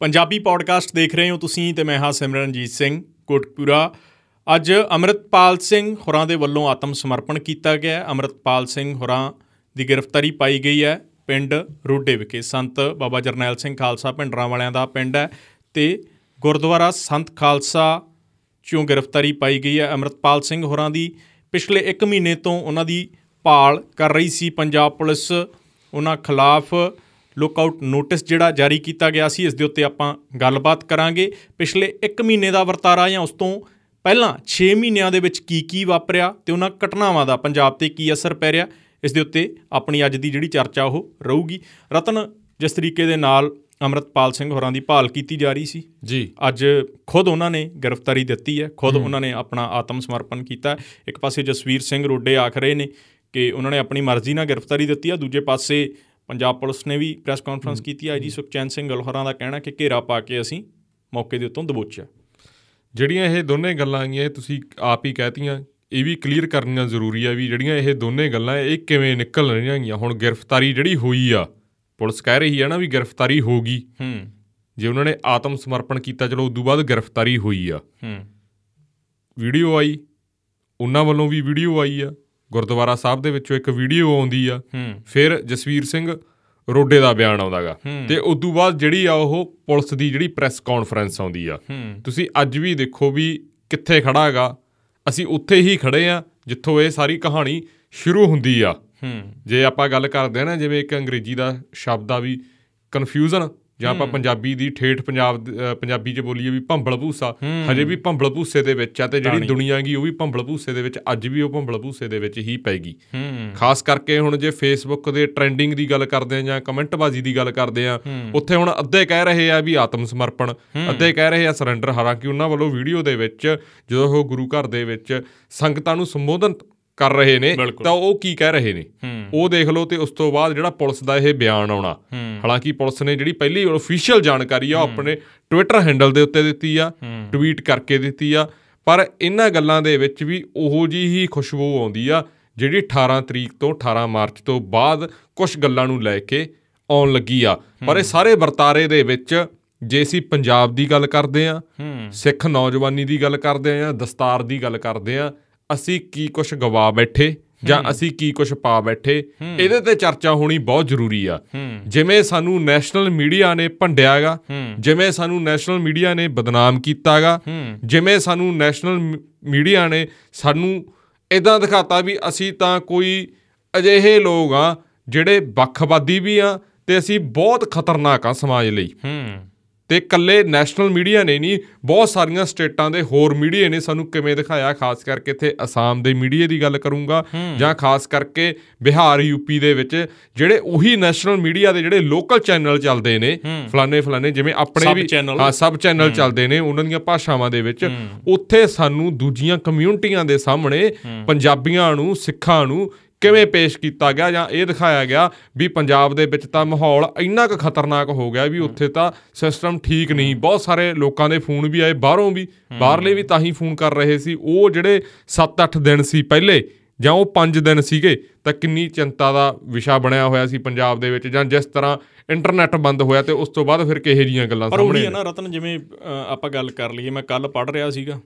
Punjabi podcast ਦੇਖ ਰਹੇ ਹੋ ਤੁਸੀਂ ਤੇ ਮੈਂ ਹਾਂ ਸਿਮਰਨਜੀਤ ਸਿੰਘ ਕੋਟਪੂਰਾ ਅੱਜ ਅਮਰਤਪਾਲ ਸਿੰਘ ਹੋਰਾਂ ਦੇ ਵੱਲੋਂ ਆਤਮ ਸਮਰਪਣ ਕੀਤਾ ਗਿਆ ਹੈ। ਅਮਰਤਪਾਲ ਸਿੰਘ ਹੋਰਾਂ ਦੀ ਗ੍ਰਿਫਤਾਰੀ ਪਾਈ ਗਈ ਹੈ। ਪਿੰਡ ਰੋਡੇ ਵਿਖੇ ਸੰਤ ਬਾਬਾ ਜਰਨੈਲ ਸਿੰਘ ਖਾਲਸਾ ਪਿੰਡਰਾਂ ਵਾਲਿਆਂ ਦਾ ਪਿੰਡ ਹੈ ਤੇ ਗੁਰਦੁਆਰਾ ਸੰਤ ਖਾਲਸਾ ਚੋਂ ਗ੍ਰਿਫਤਾਰੀ ਪਾਈ ਗਈ ਹੈ। ਅਮਰਤਪਾਲ ਸਿੰਘ ਹੋਰਾਂ ਦੀ ਪਿਛਲੇ 1 ਮਹੀਨੇ ਤੋਂ ਉਹਨਾਂ ਦੀ ਭਾਲ ਕਰ ਰਹੀ ਸੀ। ਪੰਜਾਬ ਪੁਲਿਸ ਉਹਨਾਂ ਖਿਲਾਫ ਲੁੱਕਆਊਟ ਨੋਟਿਸ ਜਿਹੜਾ ਜਾਰੀ ਕੀਤਾ ਗਿਆ ਸੀ ਇਸ ਦੇ ਉੱਤੇ ਆਪਾਂ ਗੱਲਬਾਤ ਕਰਾਂਗੇ। ਪਿਛਲੇ 1 ਮਹੀਨੇ ਦਾ ਵਰਤਾਰਾ ਜਾਂ ਉਸ ਤੋਂ ਪਹਿਲਾਂ 6 ਮਹੀਨਿਆਂ ਦੇ ਵਿੱਚ ਕੀ ਕੀ ਵਾਪਰਿਆ ਤੇ ਉਹਨਾਂ ਘਟਨਾਵਾਂ ਦਾ ਪੰਜਾਬ ਤੇ ਕੀ ਅਸਰ ਪੈ ਰਿਹਾ ਇਸ ਦੇ ਉੱਤੇ ਆਪਣੀ ਅੱਜ ਦੀ ਜਿਹੜੀ ਚਰਚਾ ਉਹ ਰਹੂਗੀ। ਰਤਨ ਜਿਸ ਤਰੀਕੇ ਦੇ ਨਾਲ ਅਮਰਤਪਾਲ ਸਿੰਘ ਹੋਰਾਂ ਦੀ ਭਾਲ ਕੀਤੀ ਜਾ ਰਹੀ ਸੀ ਜੀ। ਅੱਜ ਖੁਦ ਉਹਨਾਂ ਨੇ ਗ੍ਰਿਫਤਾਰੀ ਦਿੱਤੀ ਹੈ ਖੁਦ ਉਹਨਾਂ ਨੇ ਆਪਣਾ ਆਤਮ ਸਮਰਪਣ ਕੀਤਾ ਇੱਕ ਪਾਸੇ ਜਸਵੀਰ ਸਿੰਘ ਰੋਡੇ ਆਖ ਰਹੇ ਨੇ ਕਿ ਉਹਨਾਂ ਨੇ ਆਪਣੀ ਮਰਜ਼ੀ ਨਾਲ ਗ੍ਰਿਫਤਾਰੀ ਦਿੱਤੀ ਹੈ ਦੂਜੇ ਪਾਸੇ ਪੰਜਾਬ ਪੁਲਿਸ ਨੇ ਵੀ ਪ੍ਰੈਸ ਕਾਨਫਰੰਸ ਕੀਤੀ ਹੈ ਜੀ ਸੁਖਚੈਨ ਸਿੰਘ ਗਲਹਰਾਂ ਦਾ ਕਹਿਣਾ ਕਿ ਘੇਰਾ ਪਾ ਕੇ ਅਸੀਂ ਮੌਕੇ ਦੇ ਉੱਤੋਂ ਦਬੋਚਿਆ। ਜਿਹੜੀਆਂ ਇਹ ਦੋਨੇ ਗੱਲਾਂ ਆਈਆਂ ਇਹ ਤੁਸੀਂ ਆਪ ਹੀ ਕਹਿਤੀਆਂ ਇਹ ਵੀ ਕਲੀਅਰ ਕਰਨੀਆਂ ਜ਼ਰੂਰੀ ਆ ਵੀ ਜਿਹੜੀਆਂ ਇਹ ਦੋਨੇ ਗੱਲਾਂ ਇਹ ਕਿਵੇਂ ਨਿਕਲ ਰਹੀਆਂ ਹੈਗੀਆਂ ਹੁਣ ਗ੍ਰਿਫਤਾਰੀ ਜਿਹੜੀ ਹੋਈ ਆ ਪੁਲਿਸ ਕਹਿ ਰਹੀ ਆ ਨਾ ਵੀ ਗ੍ਰਿਫਤਾਰੀ ਹੋ ਗਈ ਹੂੰ। ਜੇ ਉਹਨਾਂ ਨੇ ਆਤਮ ਸਮਰਪਣ ਕੀਤਾ ਚਲੋ ਉਦੋਂ ਬਾਅਦ ਗ੍ਰਿਫਤਾਰੀ ਹੋਈ ਆ। ਹੂੰ। ਵੀਡੀਓ ਆਈ ਉਹਨਾਂ ਵੱਲੋਂ ਵੀ ਵੀਡੀਓ ਆਈ ਆ। ਗੁਰਦੁਆਰਾ ਸਾਹਿਬ ਦੇ ਵਿੱਚੋਂ ਇੱਕ ਵੀਡੀਓ ਆਉਂਦੀ ਆ। ਫਿਰ ਜਸਵੀਰ ਸਿੰਘ ਰੋਡੇ ਦਾ ਬਿਆਨ ਆਉਂਦਾਗਾ। ਤੇ ਉਦੋਂ ਬਾਅਦ ਜਿਹੜੀ ਆ ਉਹ ਪੁਲਿਸ ਦੀ ਜਿਹੜੀ ਪ੍ਰੈਸ ਕਾਨਫਰੰਸ ਆਉਂਦੀ ਆ। ਤੁਸੀਂ ਅੱਜ ਵੀ ਦੇਖੋ ਵੀ ਕਿੱਥੇ ਖੜਾ ਹੈਗਾ। ਅਸੀਂ ਉੱਥੇ ਹੀ ਖੜੇ ਆ ਜਿੱਥੋਂ ਇਹ ਸਾਰੀ ਕਹਾਣੀ ਸ਼ੁਰੂ ਹੁੰਦੀ ਆ। ਜੇ ਆਪਾਂ ਗੱਲ ਕਰਦੇ ਆ ਨਾ ਜਿਵੇਂ ਇੱਕ ਅੰਗਰੇਜ਼ੀ ਦਾ ਸ਼ਬਦ ਆ ਵੀ ਕਨਫਿਊਜ਼ਨ ਜਾਂ ਆਪਾਂ ਪੰਜਾਬੀ ਦੀ ਠੇਠ ਪੰਜਾਬ ਪੰਜਾਬੀ 'ਚ ਬੋਲੀਏ ਵੀ ਭੰਬਲ ਭੂਸਾ ਹਜੇ ਵੀ ਭੰਬਲ ਭੂਸੇ ਦੇ ਵਿੱਚ ਆ ਤੇ ਜਿਹੜੀ ਦੁਨੀਆ ਗੀ ਉਹ ਵੀ ਭੰਬਲ ਭੂਸੇ ਦੇ ਵਿੱਚ ਅੱਜ ਵੀ ਉਹ ਭੰਬਲ ਭੂਸੇ ਦੇ ਵਿੱਚ ਹੀ ਪੈਗੀ। ਖਾਸ ਕਰਕੇ ਹੁਣ ਜੇ ਫੇਸਬੁੱਕ ਦੇ ਟ੍ਰੈਂਡਿੰਗ ਦੀ ਗੱਲ ਕਰਦੇ ਆ ਜਾਂ ਕਮੈਂਟ ਬਾਜ਼ੀ ਦੀ ਗੱਲ ਕਰਦੇ ਆ ਉੱਥੇ ਹੁਣ ਅੱਧੇ ਕਹਿ ਰਹੇ ਆ ਵੀ ਆਤਮ ਸਮਰਪਣ ਅੱਧੇ ਕਹਿ ਰਹੇ ਆ ਸਰੈਂਡਰ ਹਾਲਾਂਕਿ ਉਹਨਾਂ ਵੱਲੋਂ ਵੀਡੀਓ ਦੇ ਵਿੱਚ ਜਦੋਂ ਉਹ ਗੁਰੂ ਘਰ ਦੇ ਵਿੱਚ ਸੰਗਤਾਂ ਨੂੰ ਸੰਬੋਧਨ ਕਰ ਰਹੇ ਨੇ। ਤਾਂ ਉਹ ਕੀ ਕਹਿ ਰਹੇ ਨੇ? ਉਹ ਦੇਖ ਲਓ ਤੇ ਉਸ ਤੋਂ ਬਾਅਦ ਜਿਹੜਾ ਪੁਲਿਸ ਦਾ ਇਹ ਬਿਆਨ ਆਉਣਾ। ਹਾਲਾਂਕਿ ਪੁਲਿਸ ਨੇ ਜਿਹੜੀ ਪਹਿਲੀ ਅਫੀਸ਼ੀਅਲ ਜਾਣਕਾਰੀ ਆ ਆਪਣੇ ਟਵਿੱਟਰ ਹੈਂਡਲ ਦੇ ਉੱਤੇ ਦਿੱਤੀ ਆ ਟਵੀਟ ਕਰਕੇ ਦਿੱਤੀ ਆ ਪਰ ਇਹਨਾਂ ਗੱਲਾਂ ਦੇ ਵਿੱਚ ਵੀ ਉਹੋ ਜੀ ਹੀ ਖੁਸ਼ਬੂ ਆਉਂਦੀ ਆ ਜਿਹੜੀ 18 ਤਰੀਕ ਤੋਂ 18 ਮਾਰਚ ਤੋਂ ਬਾਅਦ ਕੁਝ ਗੱਲਾਂ ਨੂੰ ਲੈ ਕੇ ਆਉਣ ਲੱਗੀ ਆ। ਪਰ ਇਹ ਸਾਰੇ ਵਰਤਾਰੇ ਦੇ ਵਿੱਚ ਜੇ ਅਸੀਂ ਪੰਜਾਬ ਦੀ ਗੱਲ ਕਰਦੇ ਆ ਸਿੱਖ ਨੌਜਵਾਨੀ ਦੀ ਗੱਲ ਕਰਦੇ ਆ ਦਸਤਾਰ ਦੀ ਗੱਲ ਕਰਦੇ ਆ ਅਸੀਂ ਕੀ ਕੁਝ ਗਵਾ ਬੈਠੇ? ਜਾਂ ਅਸੀਂ ਕੀ ਕੁਝ ਪਾ ਬੈਠੇ ਇਹਦੇ ਤੇ ਚਰਚਾ ਹੋਣੀ ਬਹੁਤ ਜ਼ਰੂਰੀ ਆ। ਜਿਵੇਂ ਸਾਨੂੰ ਨੈਸ਼ਨਲ ਮੀਡੀਆ ਨੇ ਭੰਡਿਆਗਾ ਜਿਵੇਂ ਸਾਨੂੰ ਨੈਸ਼ਨਲ ਮੀਡੀਆ ਨੇ ਬਦਨਾਮ ਕੀਤਾਗਾ ਜਿਵੇਂ ਸਾਨੂੰ ਨੈਸ਼ਨਲ ਮੀਡੀਆ ਨੇ ਸਾਨੂੰ ਇਦਾਂ ਦਿਖਾਤਾ ਵੀ ਅਸੀਂ ਤਾਂ ਕੋਈ ਅਜਿਹੇ ਲੋਕ ਆ ਜਿਹੜੇ ਵੱਖਵਾਦੀ ਵੀ ਆ ਤੇ ਅਸੀਂ ਬਹੁਤ ਖਤਰਨਾਕ ਆ ਸਮਾਜ ਲਈ। ਹੂੰ। ਤੇ ਇਕੱਲੇ ਨੈਸ਼ਨਲ ਮੀਡੀਆ ਨੇ ਨਹੀਂ ਬਹੁਤ ਸਾਰੀਆਂ ਸਟੇਟਾਂ ਦੇ ਹੋਰ ਮੀਡੀਆ ਨੇ ਸਾਨੂੰ ਕਿਵੇਂ ਦਿਖਾਇਆ ਖਾਸ ਕਰਕੇ ਇੱਥੇ ਅਸਾਮ ਦੇ ਮੀਡੀਆ ਦੀ ਗੱਲ ਕਰੂੰਗਾ ਜਾਂ ਖਾਸ ਕਰਕੇ ਬਿਹਾਰ ਯੂਪੀ ਦੇ ਵਿੱਚ ਜਿਹੜੇ ਉਹੀ ਨੈਸ਼ਨਲ ਮੀਡੀਆ ਦੇ ਜਿਹੜੇ ਲੋਕਲ ਚੈਨਲ ਚੱਲਦੇ ਨੇ ਫਲਾਣੇ ਫਲਾਣੇ ਜਿਵੇਂ ਆਪਣੇ ਵੀ। ਹਾਂ ਸਬ ਚੈਨਲ ਚੱਲਦੇ ਨੇ ਉਹਨਾਂ ਦੀਆਂ ਭਾਸ਼ਾਵਾਂ ਦੇ ਵਿੱਚ ਉੱਥੇ ਸਾਨੂੰ ਦੂਜੀਆਂ ਕਮਿਊਨਿਟੀਆਂ ਦੇ ਸਾਹਮਣੇ ਪੰਜਾਬੀਆਂ ਨੂੰ ਸਿੱਖਾਂ ਨੂੰ ਕਿਵੇਂ ਪੇਸ਼ ਕੀਤਾ ਗਿਆ ਜਾਂ ਇਹ ਦਿਖਾਇਆ ਗਿਆ ਵੀ ਪੰਜਾਬ ਦੇ ਵਿੱਚ ਤਾਂ ਮਾਹੌਲ ਇੰਨਾ ਕੁ ਖਤਰਨਾਕ ਹੋ ਗਿਆ ਵੀ ਉੱਥੇ ਤਾਂ ਸਿਸਟਮ ਠੀਕ ਨਹੀਂ ਬਹੁਤ ਸਾਰੇ ਲੋਕਾਂ ਦੇ ਫੋਨ ਵੀ ਆਏ ਬਾਹਰੋਂ ਵੀ ਬਾਹਰਲੇ ਵੀ ਤਾਂ ਹੀ ਫੋਨ ਕਰ ਰਹੇ ਸੀ। ਉਹ ਜਿਹੜੇ 7-8 ਦਿਨ ਸੀ ਪਹਿਲੇ ਜਾਂ ਉਹ 5 ਦਿਨ ਸੀਗੇ ਤਾਂ ਕਿੰਨੀ ਚਿੰਤਾ ਦਾ ਵਿਸ਼ਾ ਬਣਿਆ ਹੋਇਆ ਸੀ ਪੰਜਾਬ ਦੇ ਵਿੱਚ ਜਾਂ ਜਿਸ ਤਰ੍ਹਾਂ ਇੰਟਰਨੈਟ ਬੰਦ ਹੋਇਆ ਤੇ ਉਸ ਤੋਂ ਬਾਅਦ ਫਿਰ ਕਿਹੋ ਜੀਆਂ ਗੱਲਾਂ ਪਰ ਸਾਹਮਣੇ ਉਹੀ ਹੈ ਨਾ ਰਤਨ ਜਿਵੇਂ ਆਪਾਂ ਗੱਲ ਕਰ ਲਈਏ ਮੈਂ ਕੱਲ ਪੜ੍ਹ ਰਿਹਾ ਸੀਗਾ।